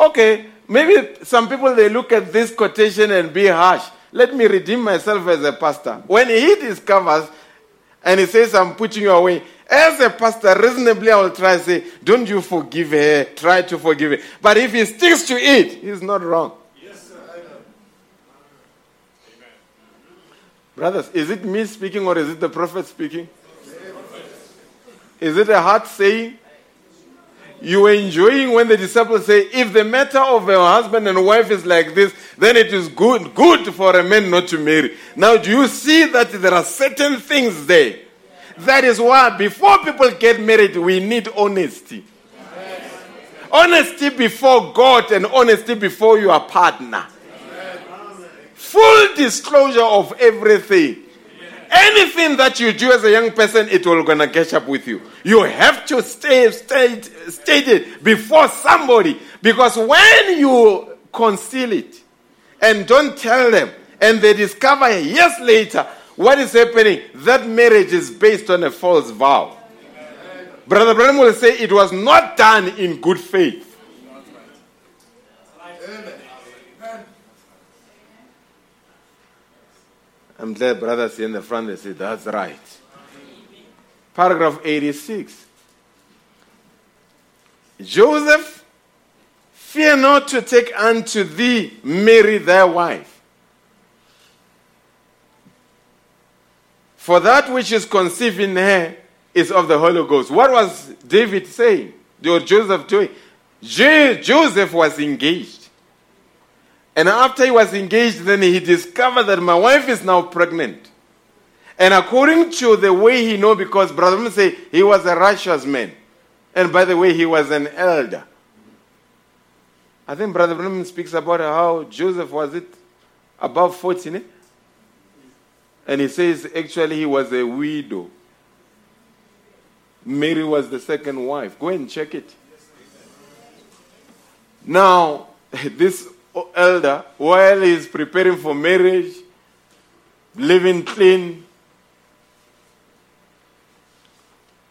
Okay, maybe some people they look at this quotation and be harsh. Let me redeem myself as a pastor. When he discovers and he says, I'm putting you away, as a pastor, reasonably I will try to say, Don't you forgive her, try to forgive her. But if he sticks to it, he's not wrong. Brothers, is it me speaking or is it the prophet speaking? Is it a hard saying? You were enjoying when the disciples say, if the matter of a husband and wife is like this, then it is good, good for a man not to marry. Now, do you see that there are certain things there? That is why before people get married, we need honesty. Honesty before God and honesty before your partner. Full disclosure of everything. Anything that you do as a young person, it will gonna catch up with you. You have to stay state, state it before somebody because when you conceal it and don't tell them, and they discover years later what is happening, that marriage is based on a false vow. Brother Branham will say it was not done in good faith. I'm glad brothers in the front they say that's right. Paragraph 86. Joseph, fear not to take unto thee Mary thy wife. For that which is conceived in her is of the Holy Ghost. What was David saying? Or Joseph doing? Jo- Joseph was engaged. And after he was engaged, then he discovered that my wife is now pregnant. And according to the way he know, because Brother say he was a righteous man. And by the way, he was an elder. I think Brother Branham speaks about how Joseph was it above 40, eh? And he says actually he was a widow. Mary was the second wife. Go and check it. Now, this elder, while he's preparing for marriage, living clean,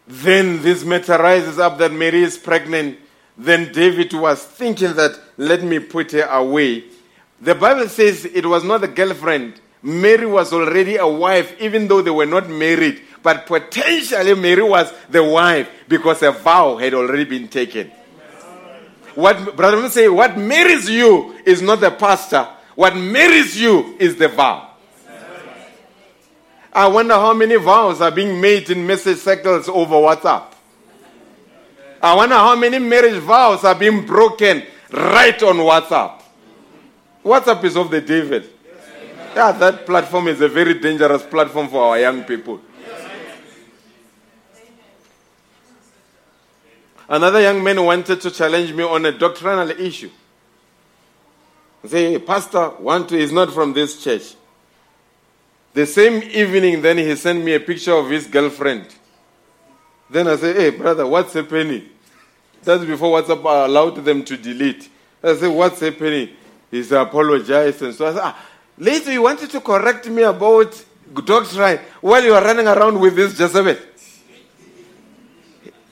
then this matter rises up that Mary is pregnant. Then David was thinking that, let me put her away. The Bible says it was not a girlfriend. Mary was already a wife, even though they were not married. But potentially, Mary was the wife because a vow had already been taken. What brother say, what marries you is not the pastor. What marries you is the vow. I wonder how many vows are being made in message circles over WhatsApp. I wonder how many marriage vows are being broken right on WhatsApp. WhatsApp is of the devil. Yeah, that platform is a very dangerous platform for our young people. Another young man wanted to challenge me on a doctrinal issue. Say, Pastor, one, is not from this church. The same evening, then he sent me a picture of his girlfriend. Then I said, hey, brother, what's happening? That's before WhatsApp allowed them to delete. I said, what's happening? He said, apologize. And so I said, ah, later you wanted to correct me about doctrine while you are running around with this Jezebel.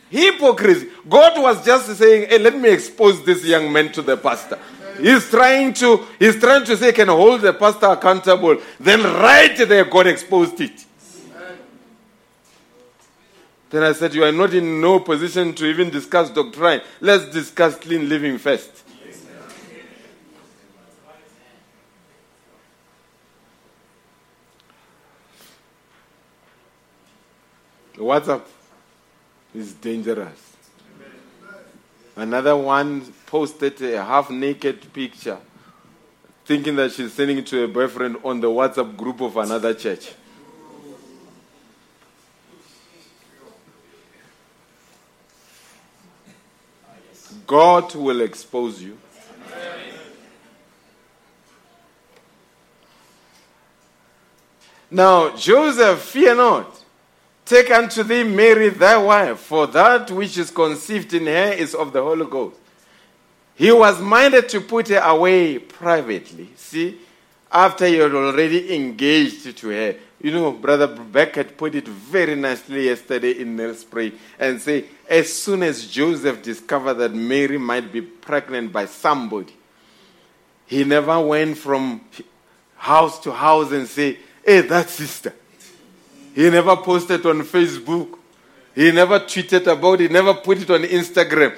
Hypocrisy. God was just saying, hey, let me expose this young man to the pastor. He's trying to, he's trying to say, can hold the pastor accountable. Then right there, God exposed it. Then I said, you are not in no position to even discuss doctrine. Let's discuss clean living first. WhatsApp is dangerous. Another one posted a half naked picture, thinking that she's sending it to a boyfriend on the WhatsApp group of another church. God will expose you. Now, Joseph, fear not. Take unto thee Mary thy wife, for that which is conceived in her is of the Holy Ghost. He was minded to put her away privately. See, after he had already engaged to her. You know, Brother Beckett put it very nicely yesterday in Nelspruit and say, as soon as Joseph discovered that Mary might be pregnant by somebody, he never went from house to house and say, hey, that sister. He never posted on Facebook. He never tweeted about it, He never put it on Instagram.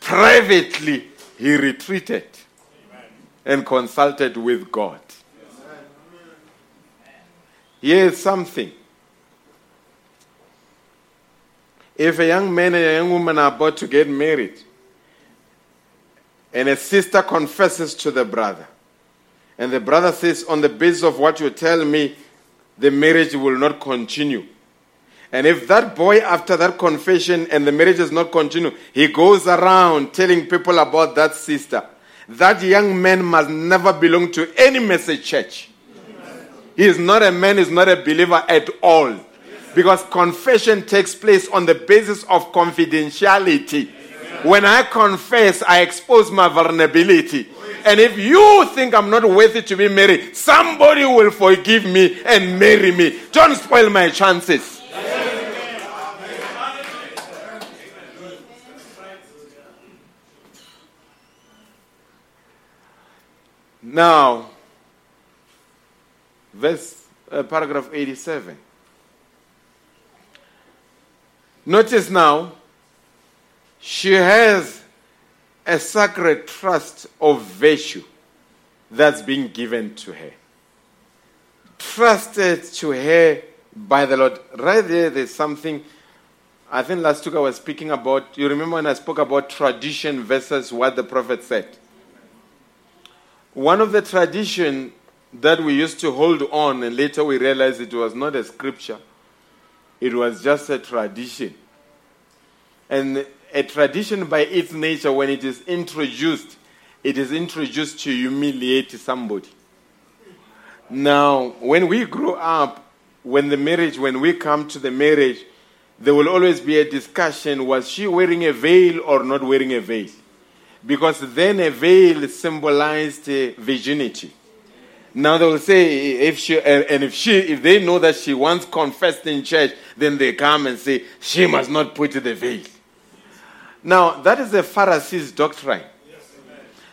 Privately, he retreated and consulted with God. Here's something. If a young man and a young woman are about to get married, and a sister confesses to the brother, and the brother says, On the basis of what you tell me, the marriage will not continue. And if that boy, after that confession and the marriage does not continue, he goes around telling people about that sister, that young man must never belong to any message church. He is not a man, he's not a believer at all. Because confession takes place on the basis of confidentiality. When I confess, I expose my vulnerability. And if you think I'm not worthy to be married, somebody will forgive me and marry me. Don't spoil my chances. Now, verse uh, paragraph 87. Notice now, she has a sacred trust of virtue that's been given to her. Trusted to her by the Lord. Right there, there's something. I think last week I was speaking about. You remember when I spoke about tradition versus what the prophet said? One of the tradition that we used to hold on, and later we realized it was not a scripture, it was just a tradition. And a tradition by its nature, when it is introduced, it is introduced to humiliate somebody. Now, when we grow up, when the marriage, when we come to the marriage, there will always be a discussion was she wearing a veil or not wearing a veil? because then a veil symbolized uh, virginity. Now they will say if she and and if she if they know that she once confessed in church, then they come and say she must not put the veil. Now that is the Pharisees' doctrine.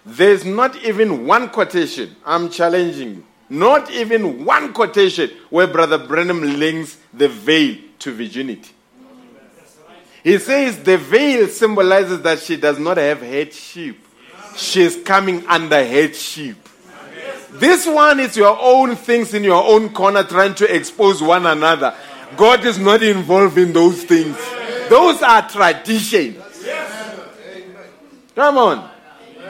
There's not even one quotation. I'm challenging you. Not even one quotation where Brother Branham links the veil to virginity. He says the veil symbolizes that she does not have headship. She's coming under headship. This one is your own things in your own corner trying to expose one another. God is not involved in those things. Those are traditions. Come on.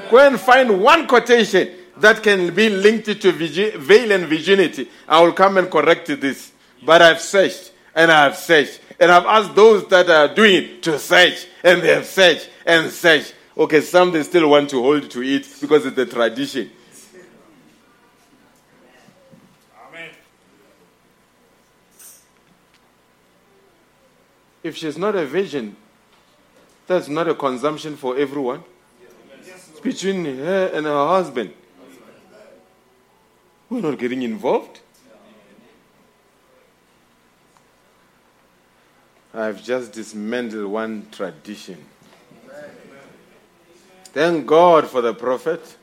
Go and find one quotation that can be linked to veil and virginity. I will come and correct this. But I've searched and I have searched. And I've asked those that are doing it to search. And they have searched and searched. Okay, some they still want to hold to it because it's a tradition. Amen. If she's not a virgin, that's not a consumption for everyone. It's between her and her husband. We're not getting involved. I've just dismantled one tradition. Thank God for the prophet.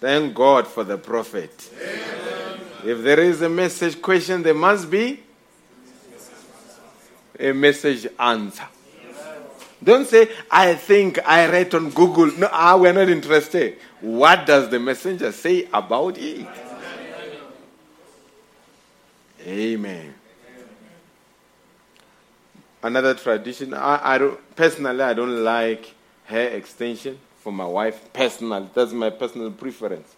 Thank God for the prophet. If there is a message question, there must be a message answer. Don't say, I think I read on Google. No, ah, we're not interested. What does the messenger say about it? Amen. Another tradition, I, I don't, personally, I don't like hair extension for my wife. Personally, that's my personal preference.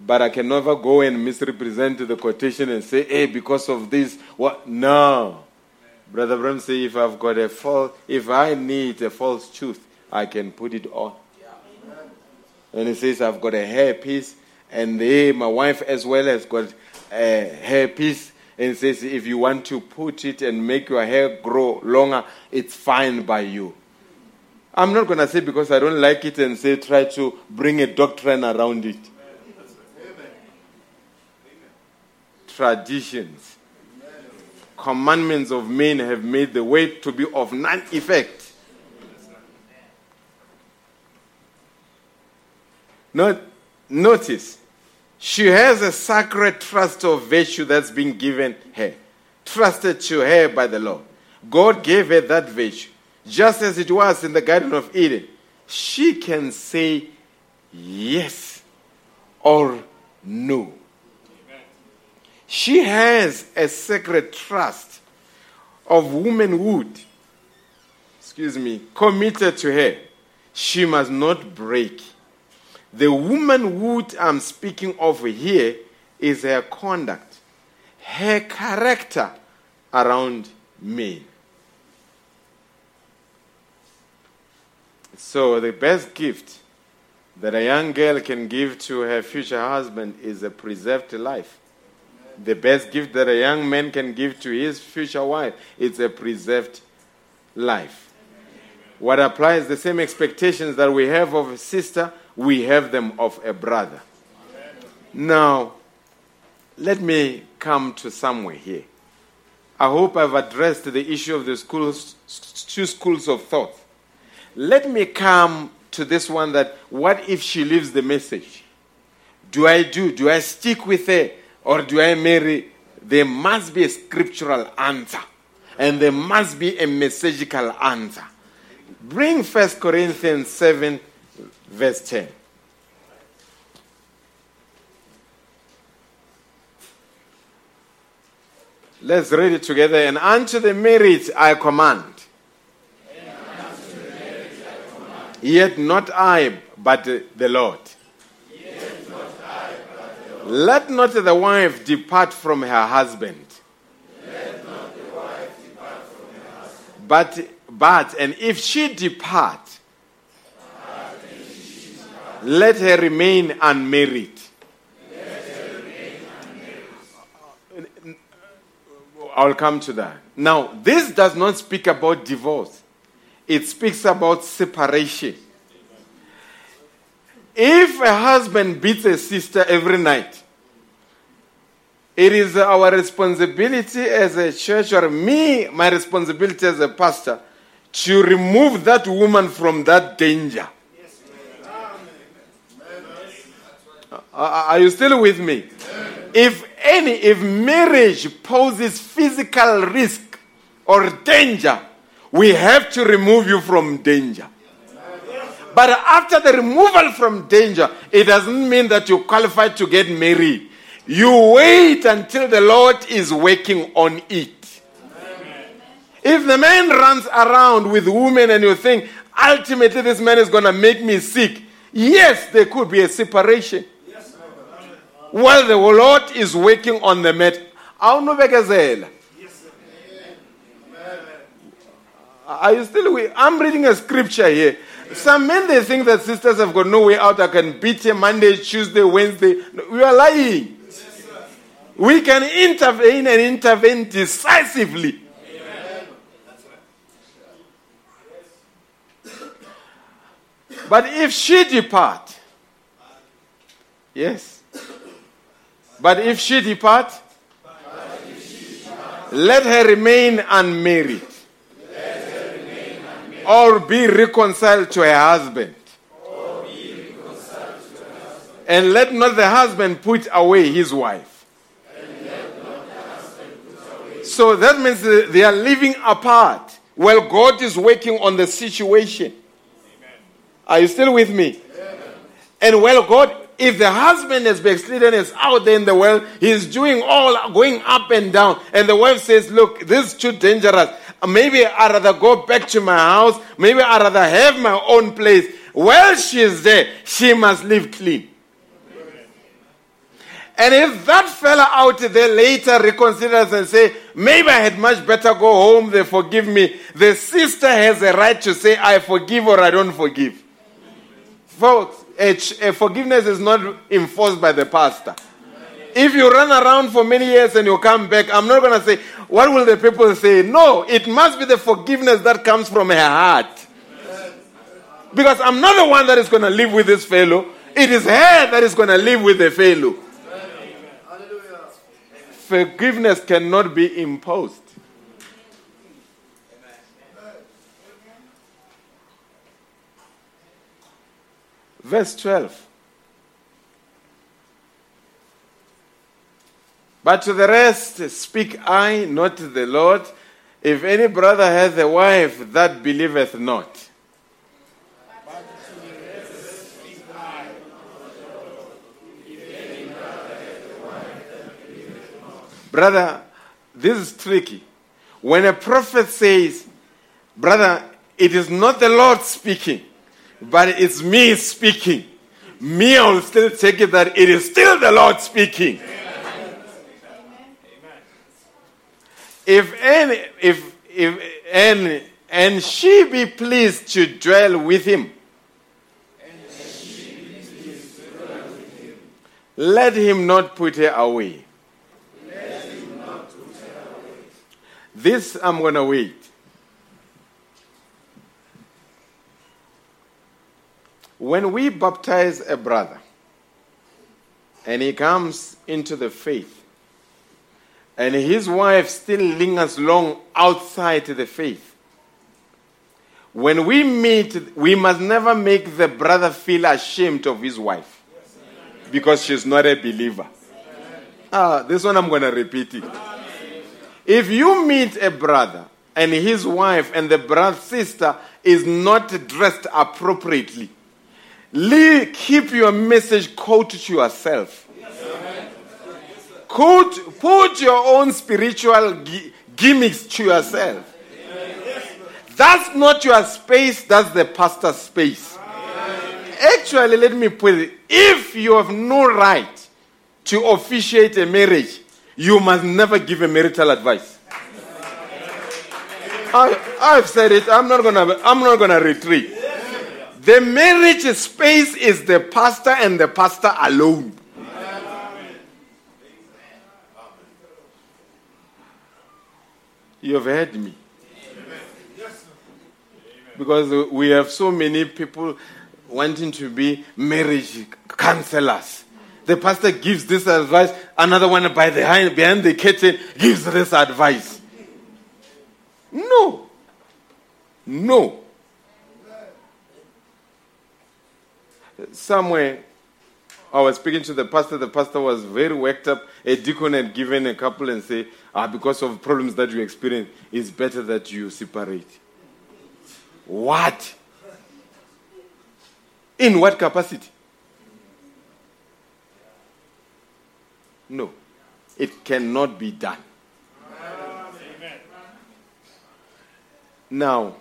But I can never go and misrepresent the quotation and say, hey, because of this, what? No. Brother Branham say, if I've got a false, if I need a false tooth, I can put it on. And he says, I've got a hair piece, and they, my wife as well has got a hair piece. And he says, if you want to put it and make your hair grow longer, it's fine by you. I'm not going to say because I don't like it and say try to bring a doctrine around it. Traditions commandments of men have made the way to be of none effect. Not, notice, she has a sacred trust of virtue that's been given her, trusted to her by the Lord. God gave her that virtue, just as it was in the Garden of Eden. She can say yes or no. She has a sacred trust of womanhood, excuse me, committed to her. She must not break. The womanhood I'm speaking of here is her conduct, her character around men. So, the best gift that a young girl can give to her future husband is a preserved life. The best gift that a young man can give to his future wife is a preserved life. What applies the same expectations that we have of a sister, we have them of a brother. Now, let me come to somewhere here. I hope I've addressed the issue of the schools, two schools of thought. Let me come to this one that what if she leaves the message? Do I do? Do I stick with her? Or do I marry? There must be a scriptural answer. And there must be a messagical answer. Bring 1 Corinthians 7, verse 10. Let's read it together. And unto the married I command. Yet not I, but the Lord. Let not the wife depart from her husband. But, but, and if she depart, let her remain unmarried. I'll come to that. Now, this does not speak about divorce, it speaks about separation. If a husband beats a sister every night, it is our responsibility as a church, or me, my responsibility as a pastor, to remove that woman from that danger. Are you still with me? If any, if marriage poses physical risk or danger, we have to remove you from danger. But after the removal from danger, it doesn't mean that you qualify to get married. You wait until the Lord is working on it. If the man runs around with women and you think, ultimately this man is going to make me sick, yes, there could be a separation. While the Lord is working on the matter. Are you still with? I'm reading a scripture here. Some men they think that sisters have got no way out. I can beat him Monday, Tuesday, Wednesday. We are lying. We can intervene and intervene decisively. But if she depart, yes. But if she depart, let her remain unmarried or be reconciled to her husband. And let not the husband put away his wife. So that means they are living apart while God is working on the situation. Amen. Are you still with me? And while God, if the husband is backslidden, is out there in the world, he's doing all going up and down, and the wife says, Look, this is too dangerous. Uh, maybe I'd rather go back to my house. Maybe I'd rather have my own place. While she is there, she must live clean. And if that fella out there later reconsiders and say, maybe I had much better go home, they forgive me, the sister has a right to say, I forgive or I don't forgive. Folks, forgiveness is not enforced by the pastor. If you run around for many years and you come back, I'm not going to say, what will the people say? No, it must be the forgiveness that comes from her heart. Because I'm not the one that is going to live with this fellow. It is her that is going to live with the fellow. Forgiveness cannot be imposed. Verse 12. But to the rest speak I, not the Lord. If any brother hath a wife that believeth not, Brother, this is tricky. When a prophet says, Brother, it is not the Lord speaking, but it's me speaking, me, I will still take it that it is still the Lord speaking. If any, if, if, and, and she be pleased to dwell with him, let him not put her away. This I'm going to wait. When we baptize a brother and he comes into the faith, and his wife still lingers long outside the faith, when we meet, we must never make the brother feel ashamed of his wife because she's not a believer. Ah, this one I'm going to repeat it. If you meet a brother and his wife and the brother sister is not dressed appropriately, keep your message quote to yourself. Quote, put your own spiritual gi- gimmicks to yourself. That's not your space, that's the pastor's space. Actually, let me put it if you have no right to officiate a marriage, you must never give a marital advice. I, I've said it. I'm not gonna. I'm not gonna retreat. The marriage space is the pastor and the pastor alone. You have heard me. Because we have so many people wanting to be marriage counselors. The pastor gives this advice, another one by the behind, behind the curtain gives this advice. No. No. Somewhere, I was speaking to the pastor. The pastor was very worked up. A deacon had given a couple and say, ah, because of problems that you experience, it's better that you separate. What? In what capacity? No. It cannot be done. Now,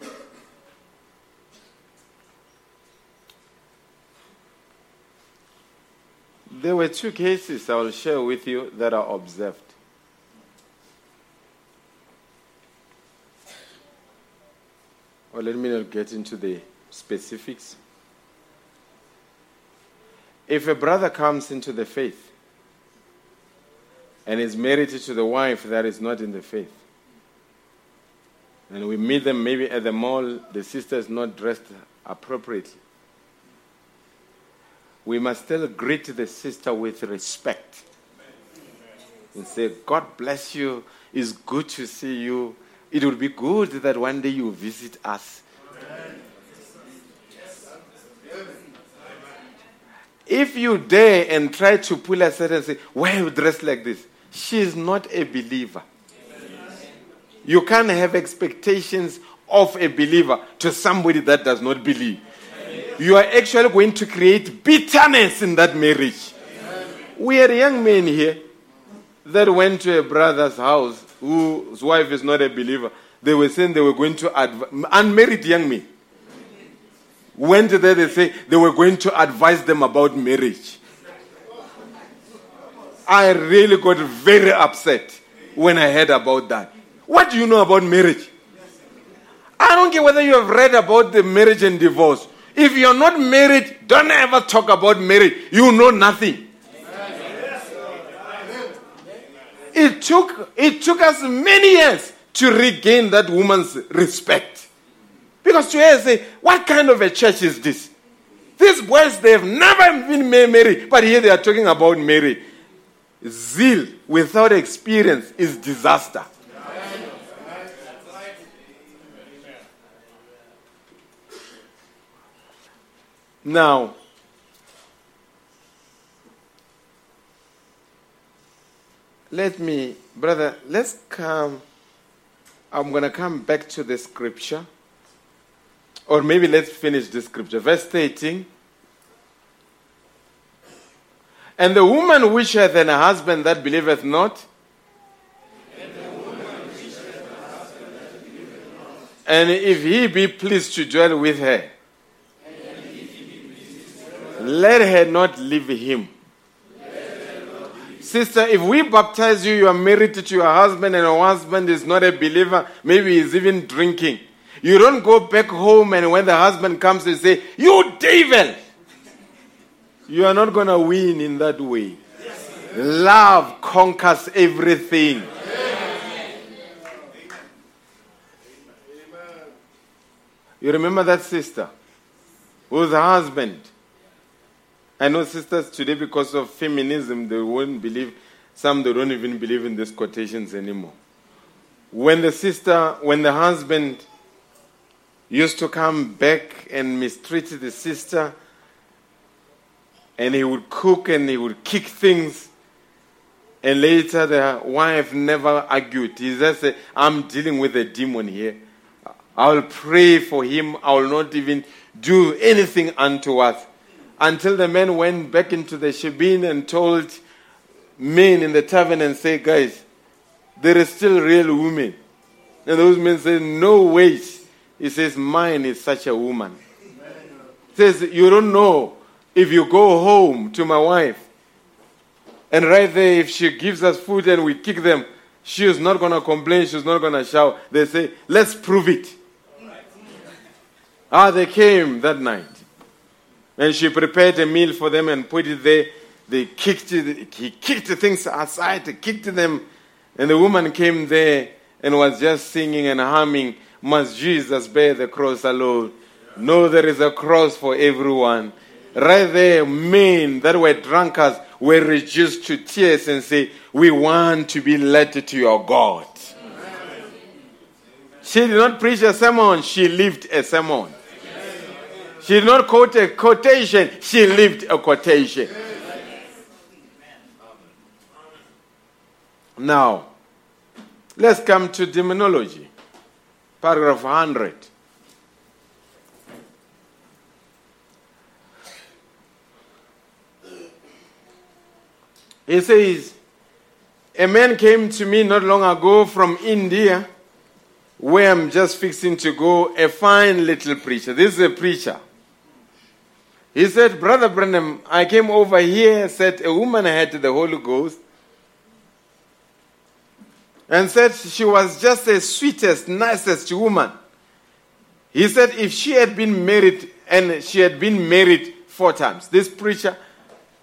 there were two cases I will share with you that are observed. Well, let me not get into the specifics. If a brother comes into the faith and is married to the wife that is not in the faith, and we meet them maybe at the mall, the sister is not dressed appropriately. We must still greet the sister with respect and say, God bless you. It's good to see you. It would be good that one day you visit us. If you dare and try to pull aside and say, Why are you dressed like this? She is not a believer. You can't have expectations of a believer to somebody that does not believe. You are actually going to create bitterness in that marriage. We had young men here that went to a brother's house whose wife is not a believer. They were saying they were going to advise, unmarried young men. Went there, they say they were going to advise them about marriage. I really got very upset when I heard about that. What do you know about marriage? I don't care whether you have read about the marriage and divorce. If you're not married, don't ever talk about marriage. You know nothing. It took, it took us many years to regain that woman's respect. Because to her, say, what kind of a church is this? These boys, they have never been married, but here they are talking about Mary. Zeal without experience is disaster. Now, let me, brother, let's come. I'm going to come back to the scripture. Or maybe let's finish the scripture. Verse 18. And the woman which hath an husband that believeth not, and if he be pleased to dwell with her, let her not leave him. Sister, if we baptize you, you are married to your husband, and your husband is not a believer, maybe he's even drinking. You don't go back home, and when the husband comes, you say, You devil! You are not going to win in that way. Love conquers everything. You remember that sister whose husband I know sisters today, because of feminism, they won't believe, some they don't even believe in these quotations anymore. When the sister, when the husband used to come back and mistreat the sister, and he would cook and he would kick things, and later the wife never argued. He just said, I'm dealing with a demon here. I'll pray for him. I will not even do anything unto us until the men went back into the shebeen and told men in the tavern and say, guys, there is still real women. And those men say, no way. He says, mine is such a woman. He says, you don't know if you go home to my wife and right there, if she gives us food and we kick them, she is not going to complain. She's not going to shout. They say, let's prove it. Ah, they came that night. And she prepared a meal for them and put it there. They kicked it, he kicked things aside, kicked them. And the woman came there and was just singing and humming, Must Jesus bear the cross alone? No, there is a cross for everyone. Right there, men that were drunkards were reduced to tears and say, We want to be led to your God. She did not preach a sermon, she lived a sermon. She did not quote a quotation, she lived a quotation. Now, let's come to demonology. Paragraph 100. He says, A man came to me not long ago from India, where I'm just fixing to go, a fine little preacher. This is a preacher. He said, Brother Branham, I came over here, said a woman had the Holy Ghost, and said she was just the sweetest, nicest woman. He said if she had been married, and she had been married four times, this preacher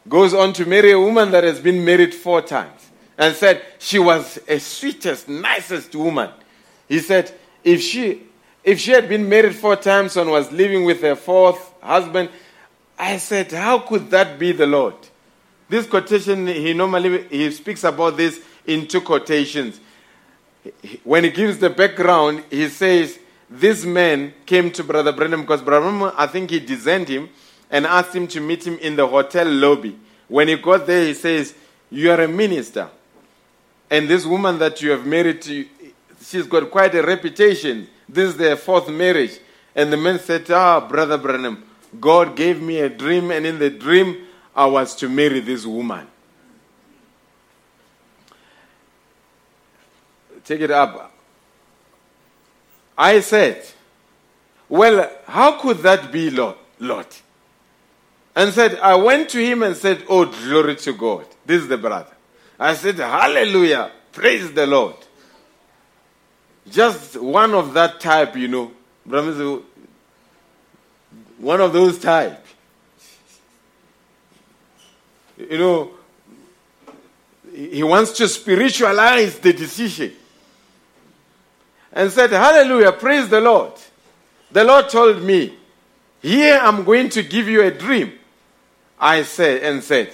goes on to marry a woman that has been married four times, and said she was a sweetest, nicest woman. He said if she if she had been married four times and was living with her fourth husband, I said, how could that be the Lord? This quotation, he normally he speaks about this in two quotations. When he gives the background, he says, this man came to Brother Branham because Brother Branham, I think he designed him and asked him to meet him in the hotel lobby. When he got there, he says, You are a minister. And this woman that you have married to, she's got quite a reputation. This is their fourth marriage. And the man said, Ah, Brother Branham, God gave me a dream, and in the dream, I was to marry this woman. Take it up. I said, Well, how could that be, Lord? Lord? And said, I went to him and said, Oh, glory to God. This is the brother. I said, Hallelujah. Praise the Lord. Just one of that type, you know. One of those type. You know, he wants to spiritualize the decision. And said, Hallelujah, praise the Lord. The Lord told me, Here I'm going to give you a dream. I said, and said,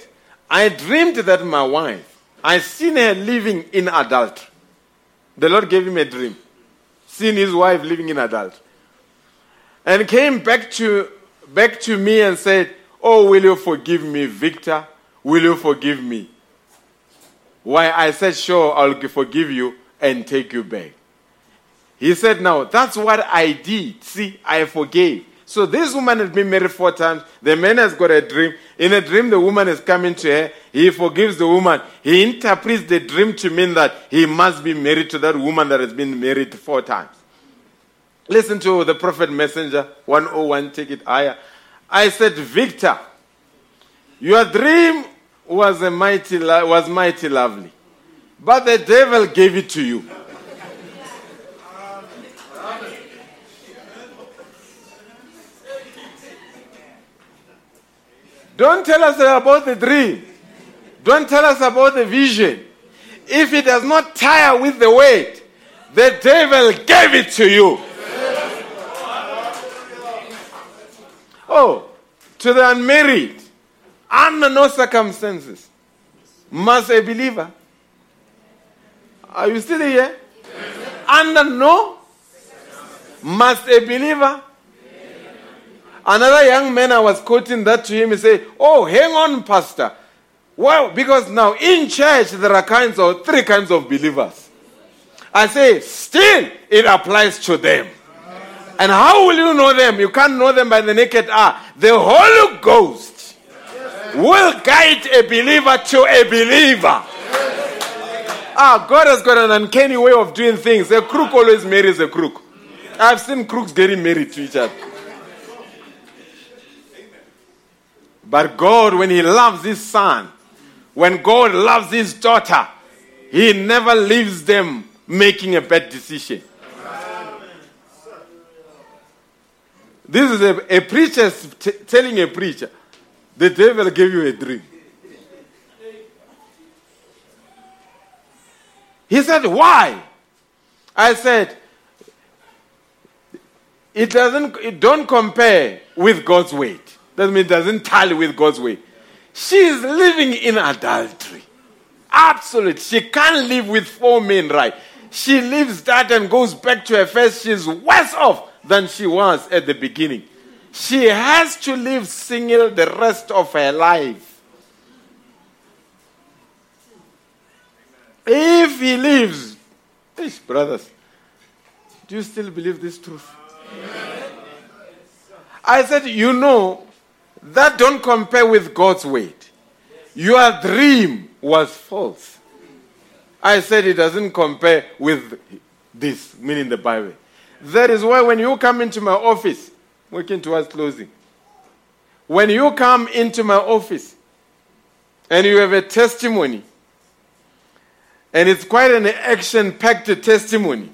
I dreamed that my wife, I seen her living in adultery. The Lord gave him a dream. Seen his wife living in adultery. And came back to back to me and said, Oh, will you forgive me, Victor? Will you forgive me? Why I said, Sure, I'll forgive you and take you back. He said, Now, that's what I did. See, I forgave. So this woman has been married four times. The man has got a dream. In a dream, the woman is coming to her. He forgives the woman. He interprets the dream to mean that he must be married to that woman that has been married four times. Listen to the prophet messenger 101, take it higher. I said, Victor, your dream was, a mighty, was mighty lovely, but the devil gave it to you. Don't tell us about the dream. Don't tell us about the vision. If it does not tire with the weight, the devil gave it to you. Oh, to the unmarried, under no circumstances, must a believer. Are you still here? Under no, must a believer Another young man, I was quoting that to him, he said, Oh, hang on, Pastor. Well, because now in church there are kinds of three kinds of believers. I say, still it applies to them. And how will you know them? You can't know them by the naked eye. The Holy Ghost will guide a believer to a believer. Ah, God has got an uncanny way of doing things. A crook always marries a crook. I've seen crooks getting married to each other. But God, when He loves His son, when God loves His daughter, He never leaves them making a bad decision. This is a, a preacher t- telling a preacher, the devil gave you a dream. He said, Why? I said, it doesn't, it don't compare with God's weight. That means it doesn't tally with God's weight. She is living in adultery. Absolute. She can't live with four men, right? She leaves that and goes back to her first. She's worse off than she was at the beginning. She has to live single the rest of her life. If he lives, Eish, brothers, do you still believe this truth? I said, you know, that don't compare with God's weight. Your dream was false. I said it doesn't compare with this, meaning the Bible. That is why when you come into my office, working towards closing, when you come into my office and you have a testimony, and it's quite an action packed testimony,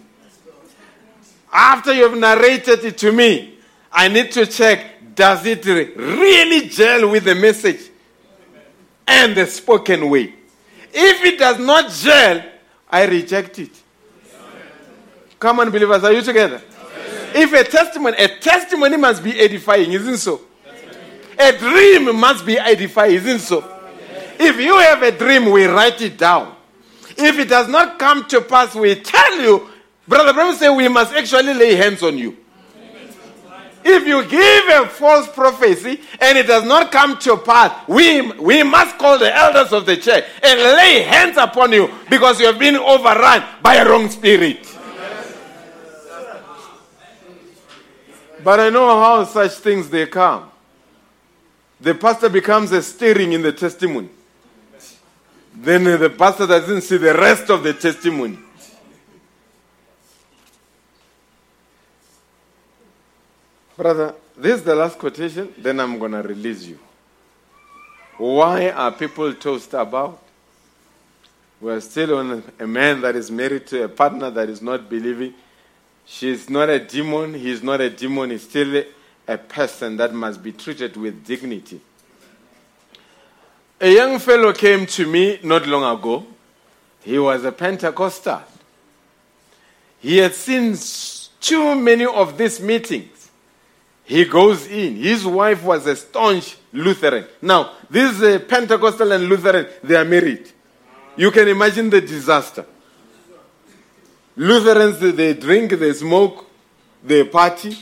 after you have narrated it to me, I need to check does it really gel with the message and the spoken way? If it does not gel, I reject it. Come on, believers, are you together? If a testimony, a testimony must be edifying, isn't so? A dream must be edifying, isn't so? If you have a dream, we write it down. If it does not come to pass, we tell you, Brother Branham say we must actually lay hands on you. If you give a false prophecy and it does not come to pass, we, we must call the elders of the church and lay hands upon you because you have been overrun by a wrong spirit. But I know how such things they come. The pastor becomes a steering in the testimony. Then the pastor doesn't see the rest of the testimony. Brother, this is the last quotation, then I'm going to release you. Why are people tossed about? We're still on a man that is married to a partner that is not believing. She's not a demon, he's not a demon, he's still a person that must be treated with dignity. A young fellow came to me not long ago. He was a Pentecostal. He had seen too many of these meetings. He goes in. His wife was a staunch Lutheran. Now, this uh, Pentecostal and Lutheran, they are married. You can imagine the disaster. Lutherans, they drink, they smoke, they party.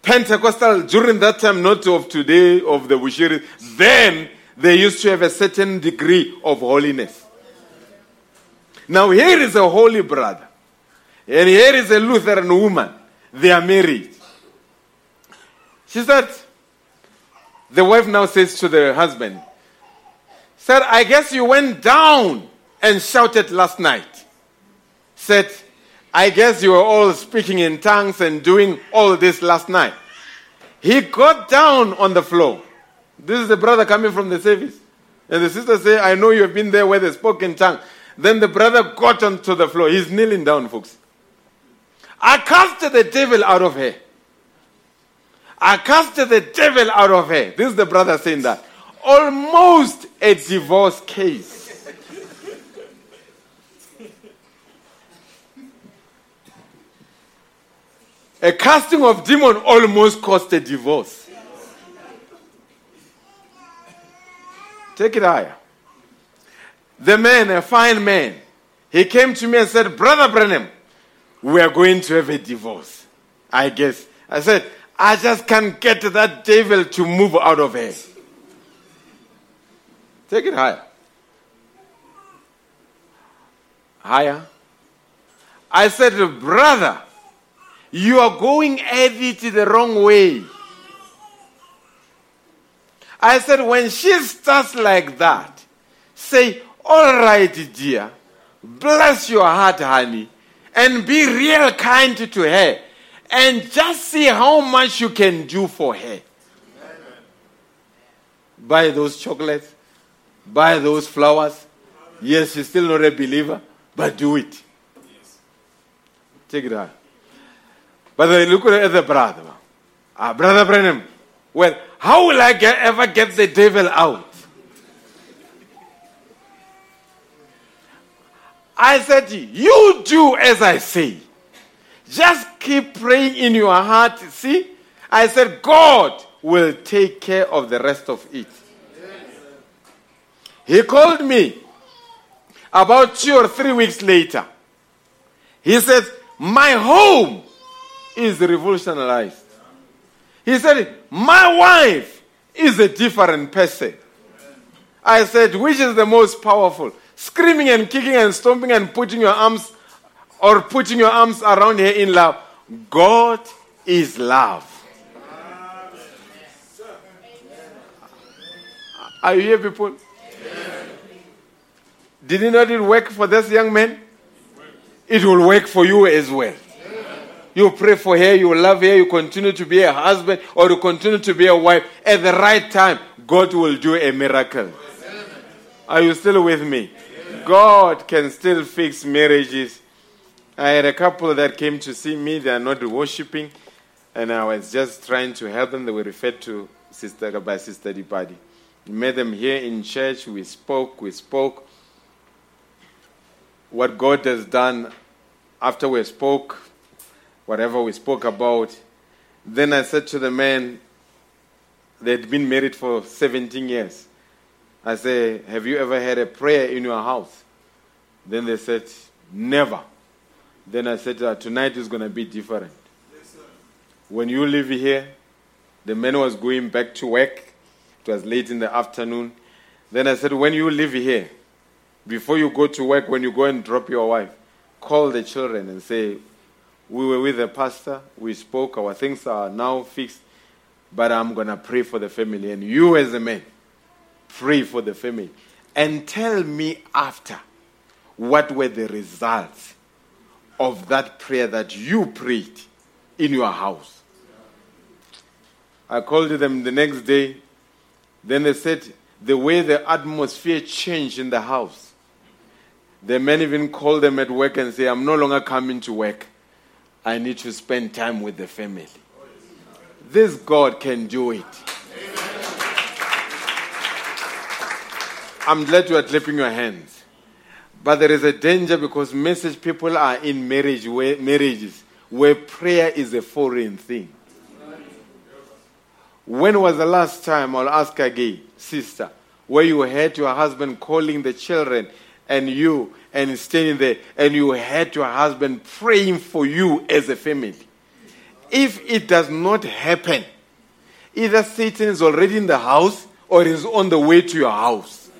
Pentecostal, during that time, not of today, of the Bushiri, then they used to have a certain degree of holiness. Now, here is a holy brother, and here is a Lutheran woman. They are married. She said, the wife now says to the husband, said, I guess you went down and shouted last night. Said, I guess you were all speaking in tongues and doing all this last night. He got down on the floor. This is the brother coming from the service. And the sister say, I know you have been there where they spoke in tongue. Then the brother got onto the floor. He's kneeling down, folks. I cast the devil out of her. I cast the devil out of her. This is the brother saying that. Almost a divorce case. A casting of demon almost caused a divorce. Take it higher. The man, a fine man, he came to me and said, Brother Branham, we are going to have a divorce. I guess. I said, I just can't get that devil to move out of here. Take it higher. Higher. I said, Brother, you are going at it the wrong way. I said, when she starts like that, say, All right, dear, bless your heart, honey, and be real kind to her and just see how much you can do for her. Buy those chocolates, buy those flowers. Yes, she's still not a believer, but do it. Take it out. But then look at the brother. Ah, brother Branham. Well, how will I get, ever get the devil out? I said, You do as I say. Just keep praying in your heart, see, I said, God will take care of the rest of it. He called me about two or three weeks later. He said, My home is revolutionized. He said, My wife is a different person. I said, Which is the most powerful? Screaming and kicking and stomping and putting your arms or putting your arms around her in love. God is love. Are you here, people? Did it not work for this young man? It will work for you as well. You pray for her, you love her, you continue to be a husband or you continue to be a wife. At the right time, God will do a miracle. Are you still with me? God can still fix marriages. I had a couple that came to see me, they are not worshiping, and I was just trying to help them. They were referred to Sister by Sister Dipadi. We met them here in church, we spoke, we spoke. What God has done after we spoke, whatever we spoke about. Then I said to the man, they'd been married for 17 years. I said, Have you ever had a prayer in your house? Then they said, Never. Then I said, uh, Tonight is going to be different. when you live here, the man was going back to work. It was late in the afternoon. Then I said, When you live here, before you go to work, when you go and drop your wife, call the children and say, We were with the pastor, we spoke, our things are now fixed, but I'm going to pray for the family. And you, as a man, pray for the family. And tell me after what were the results of that prayer that you prayed in your house. I called them the next day. Then they said the way the atmosphere changed in the house. The men even called them at work and say, I'm no longer coming to work. I need to spend time with the family. This God can do it. I'm glad you are clapping your hands. But there is a danger because message people are in marriage where, marriages where prayer is a foreign thing. When was the last time, I'll ask again, sister, where you heard your husband calling the children and you and standing there and you had your husband praying for you as a family? If it does not happen, either Satan is already in the house or is on the way to your house.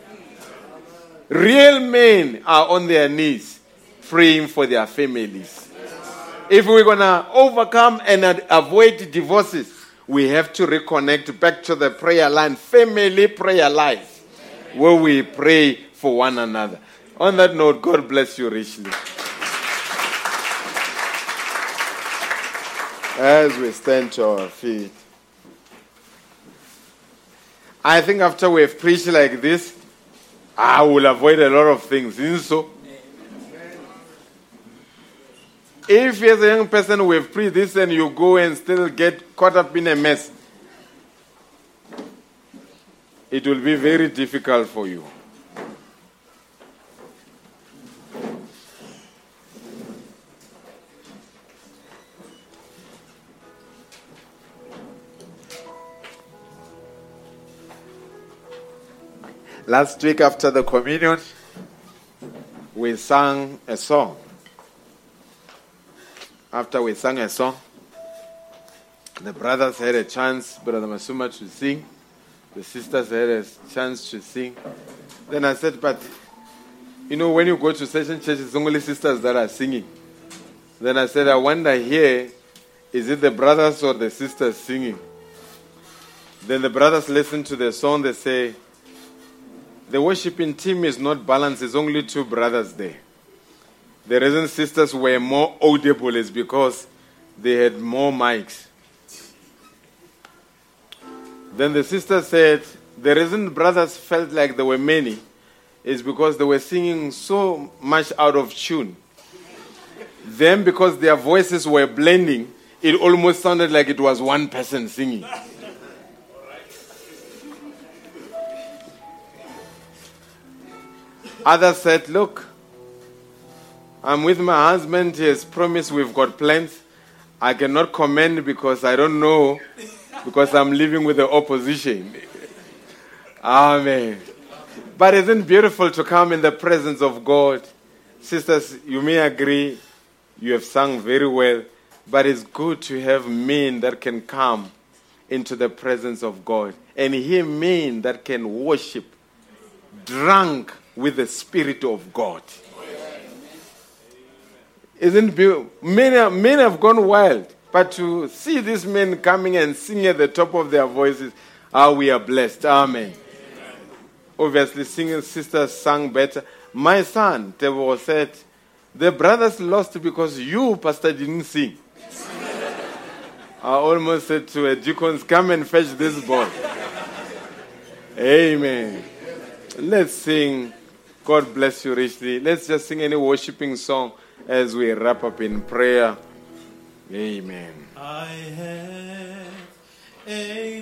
Real men are on their knees praying for their families. If we're going to overcome and avoid divorces, we have to reconnect back to the prayer line, family prayer life, where we pray for one another. On that note, God bless you richly. As we stand to our feet, I think after we've preached like this, I will avoid a lot of things. Isn't so? If as a young person we've preached this and you go and still get caught up in a mess, it will be very difficult for you. Last week after the communion, we sang a song. After we sang a song, the brothers had a chance, Brother Masuma, to sing. The sisters had a chance to sing. Then I said, but you know, when you go to certain churches, only sisters that are singing. Then I said, I wonder here, is it the brothers or the sisters singing? Then the brothers listen to the song, they say, the worshiping team is not balanced, there's only two brothers there. The reason sisters were more audible is because they had more mics. Then the sister said, the reason brothers felt like there were many is because they were singing so much out of tune. Then, because their voices were blending, it almost sounded like it was one person singing. Others said, Look, I'm with my husband. He has promised we've got plans. I cannot comment because I don't know, because I'm living with the opposition. Amen. But isn't it beautiful to come in the presence of God? Sisters, you may agree, you have sung very well, but it's good to have men that can come into the presence of God and hear men that can worship drunk with the Spirit of God. Isn't? Many, many have gone wild, but to see these men coming and singing at the top of their voices, ah, we are blessed. Amen. Obviously, singing sisters sang better. My son, Tebo said, the brothers lost because you, Pastor, didn't sing. I almost said to a deacons, come and fetch this boy. Amen. Let's sing. God bless you richly. Let's just sing any worshiping song as we wrap up in prayer. Amen. I have a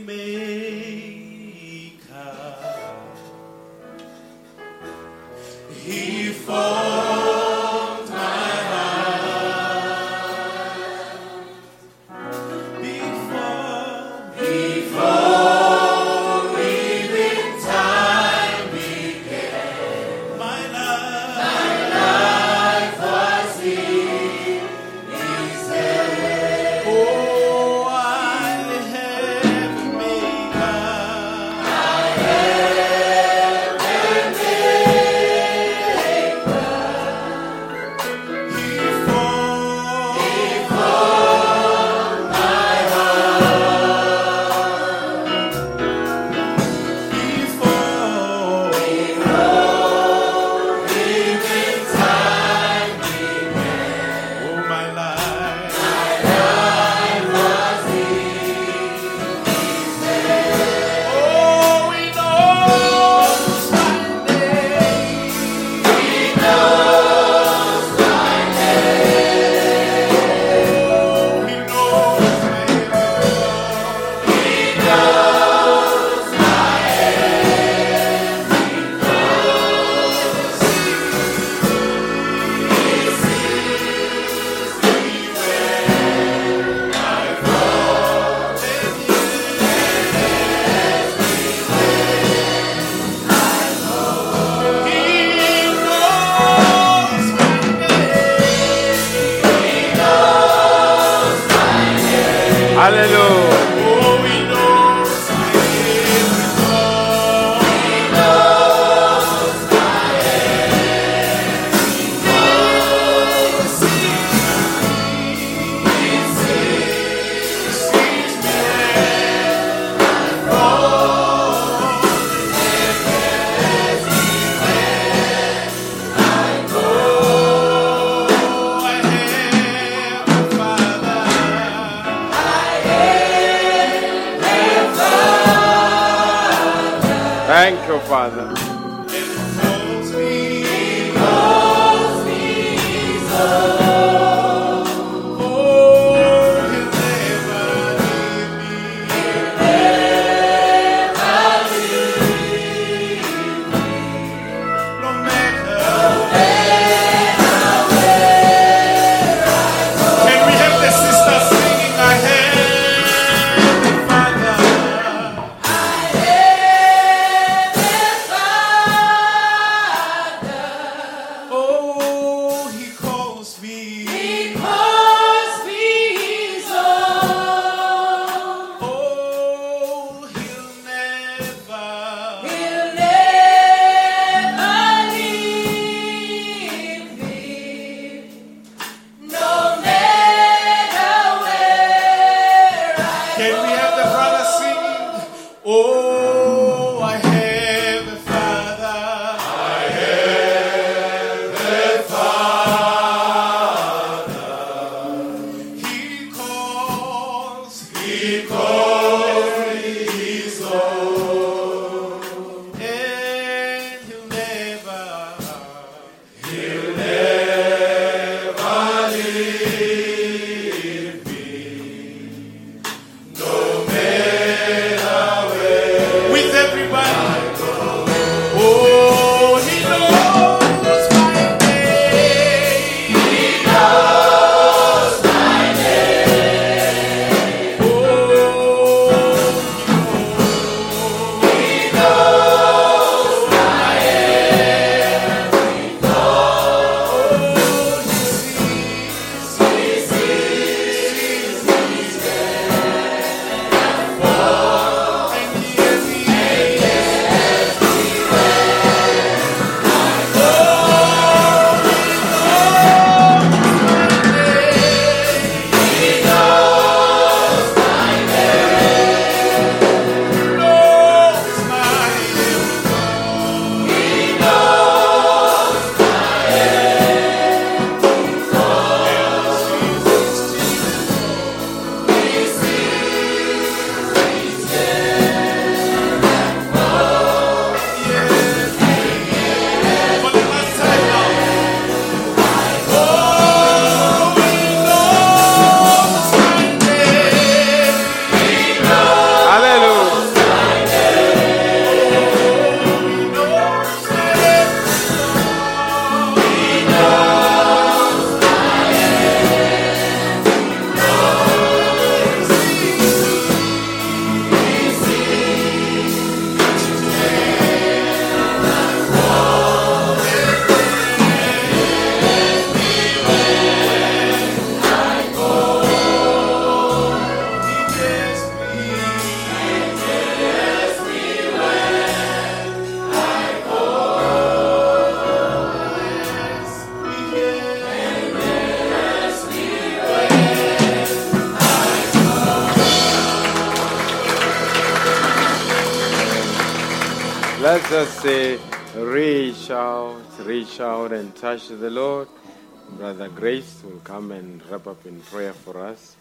up in prayer for us.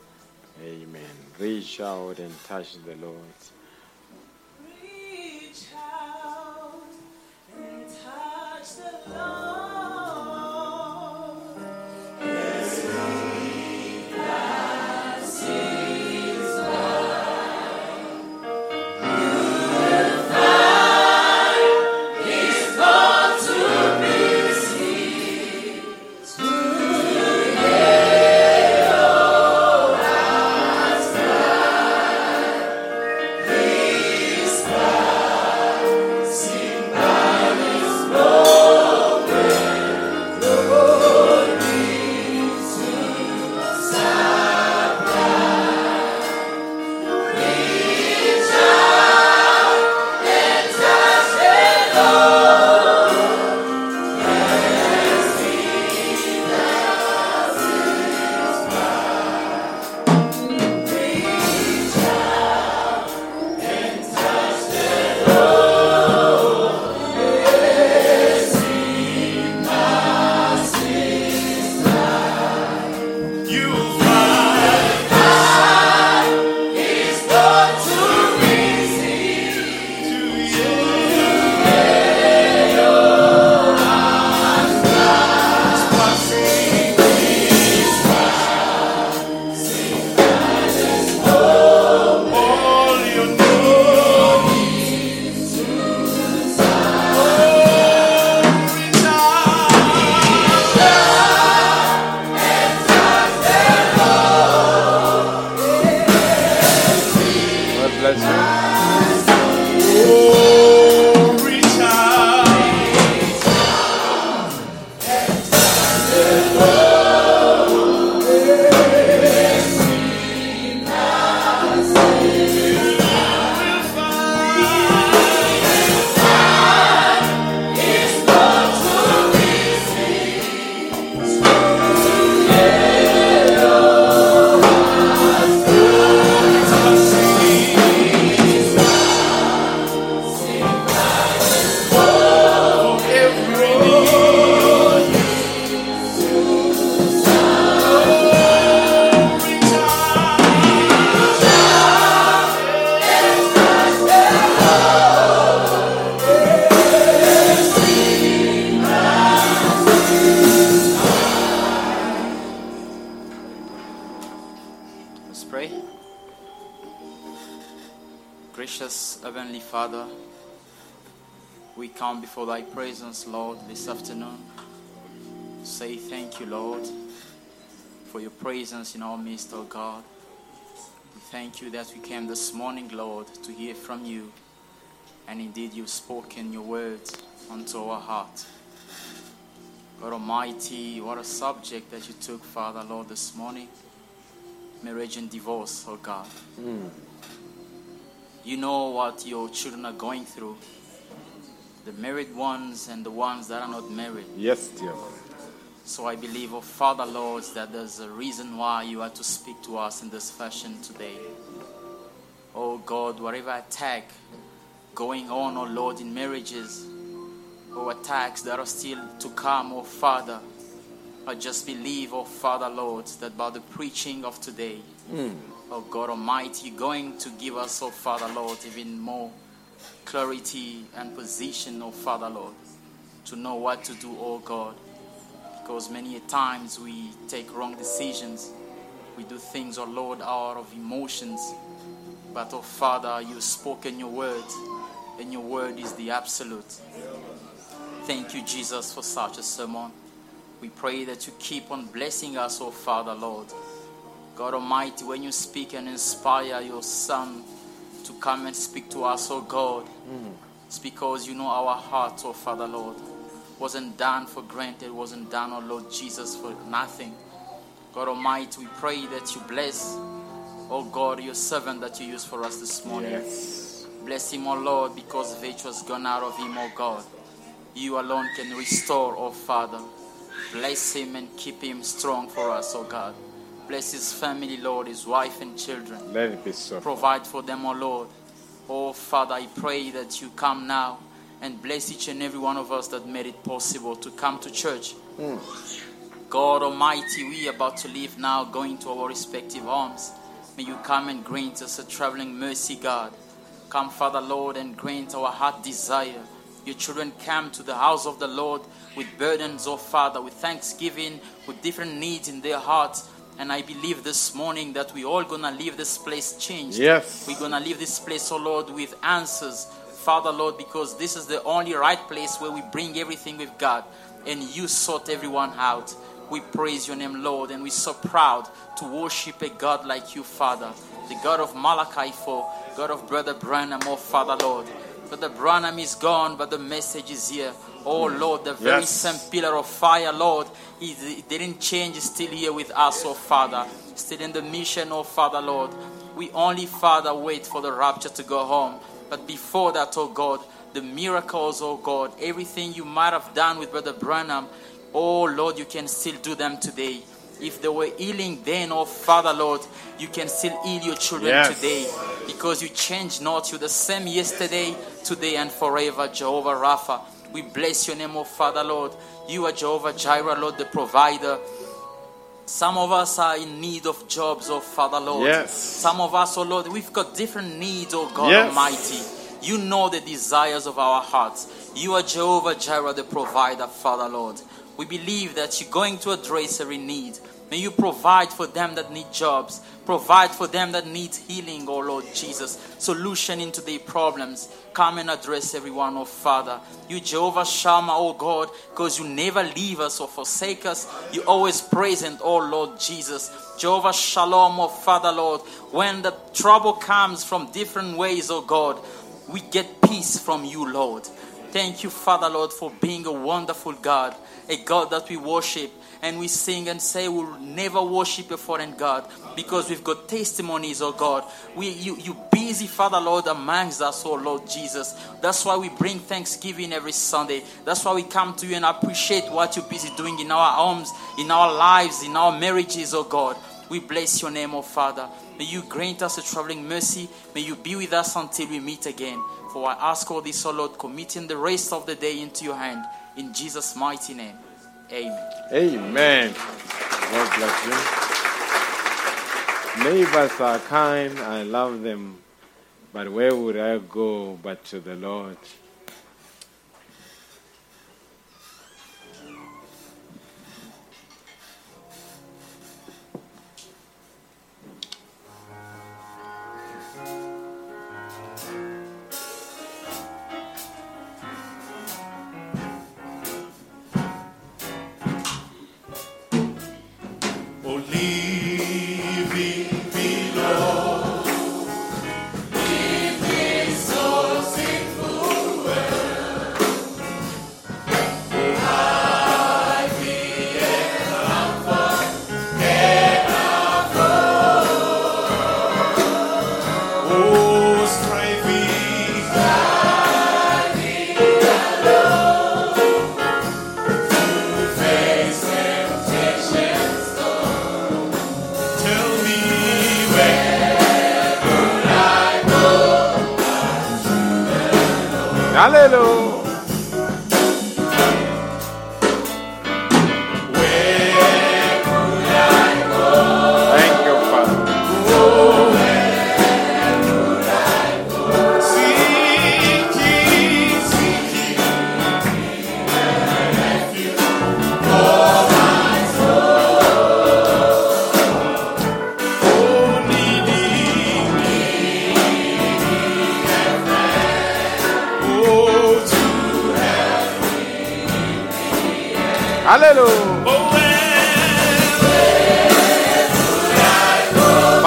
Amen. Reach out and touch the Lord. Thank you that we came this morning, Lord, to hear from you. And indeed, you've spoken your words unto our heart. God Almighty, what a subject that you took, Father, Lord, this morning marriage and divorce, oh God. Hmm. You know what your children are going through. The married ones and the ones that are not married. Yes, dear Lord. So I believe, oh Father Lord, that there's a reason why you are to speak to us in this fashion today. Oh God, whatever attack going on, oh Lord, in marriages, or attacks that are still to come, oh Father, I just believe, oh Father Lord, that by the preaching of today, oh God Almighty, you're going to give us, oh Father Lord, even more clarity and position, oh Father Lord, to know what to do, oh God. Because many a times we take wrong decisions. We do things, oh Lord, out of emotions. But, oh Father, you've spoken your word, and your word is the absolute. Thank you, Jesus, for such a sermon. We pray that you keep on blessing us, oh Father, Lord. God Almighty, when you speak and inspire your Son to come and speak to us, oh God, it's because you know our hearts, oh Father, Lord. Wasn't done for granted, wasn't done, oh Lord Jesus, for nothing. God Almighty, we pray that you bless, oh God, your servant that you use for us this morning. Yes. Bless him, O Lord, because virtue has gone out of him, O God. You alone can restore, O Father. Bless him and keep him strong for us, O God. Bless his family, Lord, his wife and children. Let it be so. Provide for them, O Lord. Oh, Father, I pray that you come now and bless each and every one of us that made it possible to come to church. Hmm. God Almighty, we are about to leave now, going to our respective homes. May you come and grant us a traveling mercy, God. Come, Father Lord, and grant our heart desire. Your children come to the house of the Lord with burdens, oh Father, with thanksgiving, with different needs in their hearts. And I believe this morning that we all gonna leave this place changed. Yes. We're gonna leave this place, oh Lord, with answers, Father Lord, because this is the only right place where we bring everything with God, and you sort everyone out. We praise your name, Lord, and we're so proud to worship a God like you, Father, the God of Malachi 4, God of Brother Branham, oh Father Lord. Brother Branham is gone, but the message is here. Oh Lord, the very Yes. same pillar of fire, Lord, it, it didn't change, it's still here with us, oh Father. Still in the mission, oh Father, Lord. We only, Father, wait for the rapture to go home. But before that, oh God, the miracles, oh God, everything you might have done with Brother Branham, oh Lord, you can still do them today. If they were healing then, oh Father, Lord, you can still heal your children Yes. today because you change not. You're the same yesterday, today, and forever, Jehovah Rapha. We bless your name, oh Father, Lord. You are Jehovah Jireh, Lord, the provider. Some of us are in need of jobs, oh Father, Lord. Yes. Some of us, oh Lord, we've got different needs, oh God Yes. Almighty. You know the desires of our hearts. You are Jehovah Jireh, the provider, Father, Lord. We believe that you're going to address every need. May you provide for them that need jobs. Provide for them that need healing, oh Lord Jesus. Solution into their problems. Come and address everyone, oh Father. You Jehovah Shammah, oh God, because you never leave us or forsake us. You always present, oh Lord Jesus. Jehovah Shalom, oh Father, Lord. When the trouble comes from different ways, oh God, we get peace from you, Lord. Thank you, Father Lord, for being a wonderful God, a God that we worship and we sing and say we'll never worship a foreign God because we've got testimonies, oh God. We you you busy, Father Lord, amongst us, oh Lord Jesus. That's why we bring thanksgiving every Sunday. That's why we come to you and appreciate what you're busy doing in our homes, in our lives, in our marriages, oh God. We bless your name, oh Father. May you grant us a traveling mercy. May you be with us until we meet again. For I ask all this, O Lord, committing the rest of the day into your hand. In Jesus' mighty name. Amen. Amen. God bless you. Neighbors are kind. I love them. But where would I go but to the Lord? Hallelujah.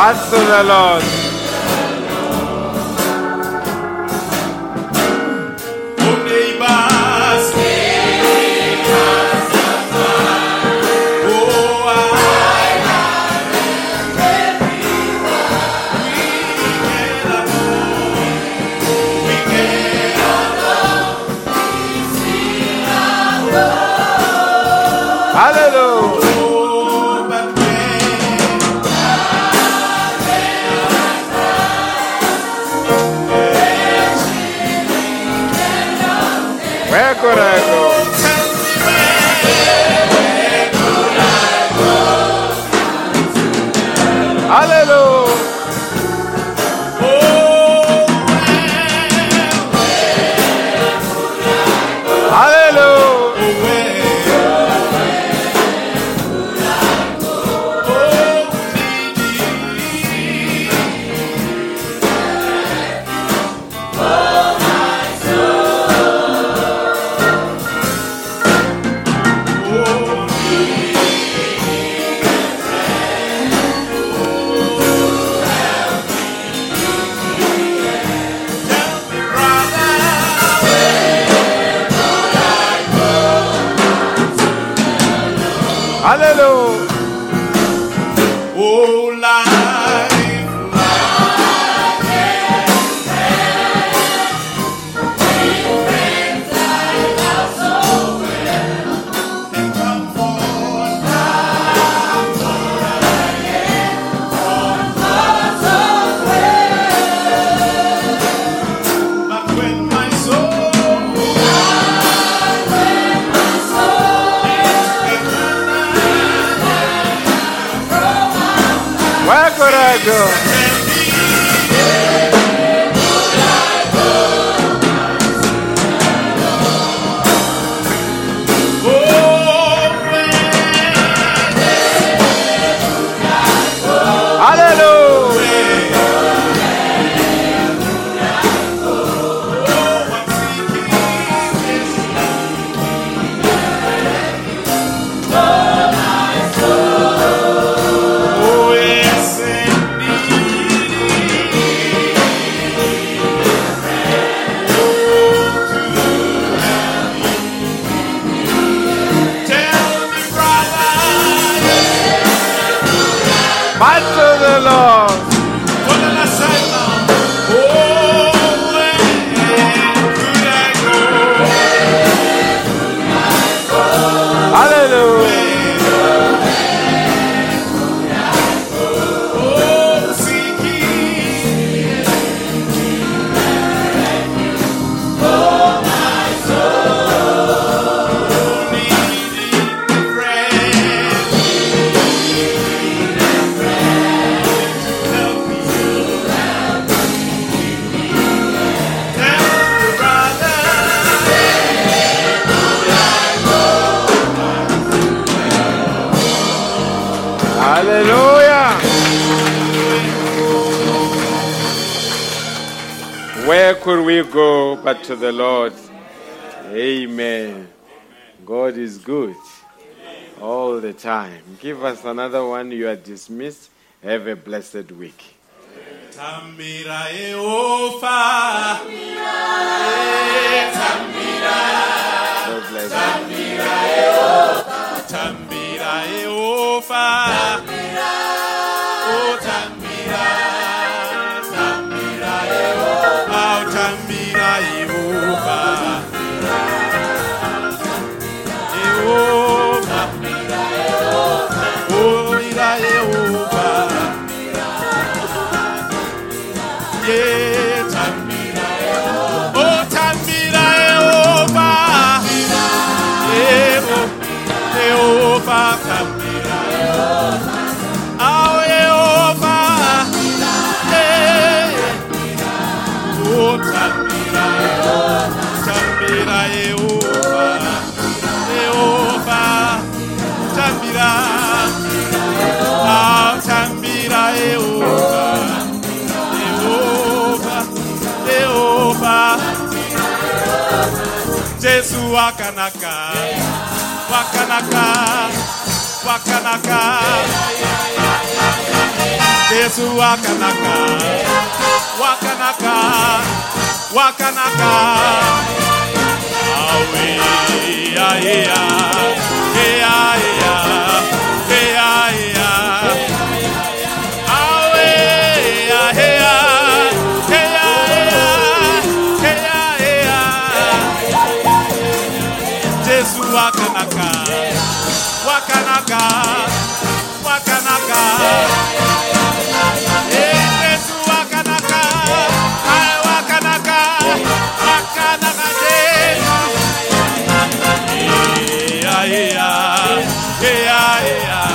Where Pass to Hallelujah. Where could we go but to the Lord? Amen. God is good all the time. Give us another one. You are dismissed. Have a blessed week. Tamira Eofa. Tamira. Tamira. Tamira Eofa. Eofa. Wakanaka. Wakanaka. Wakanaka. Jesu Wakanaka. Wakanaka. Wakanaka. Awe. Ea, ea. Ea, Wakanaka, Wakanaka, Wakanaka. Yesu Wakanaka, I Wakanaka, Wakanaka Yesu. Yeah, yeah, yeah, yeah.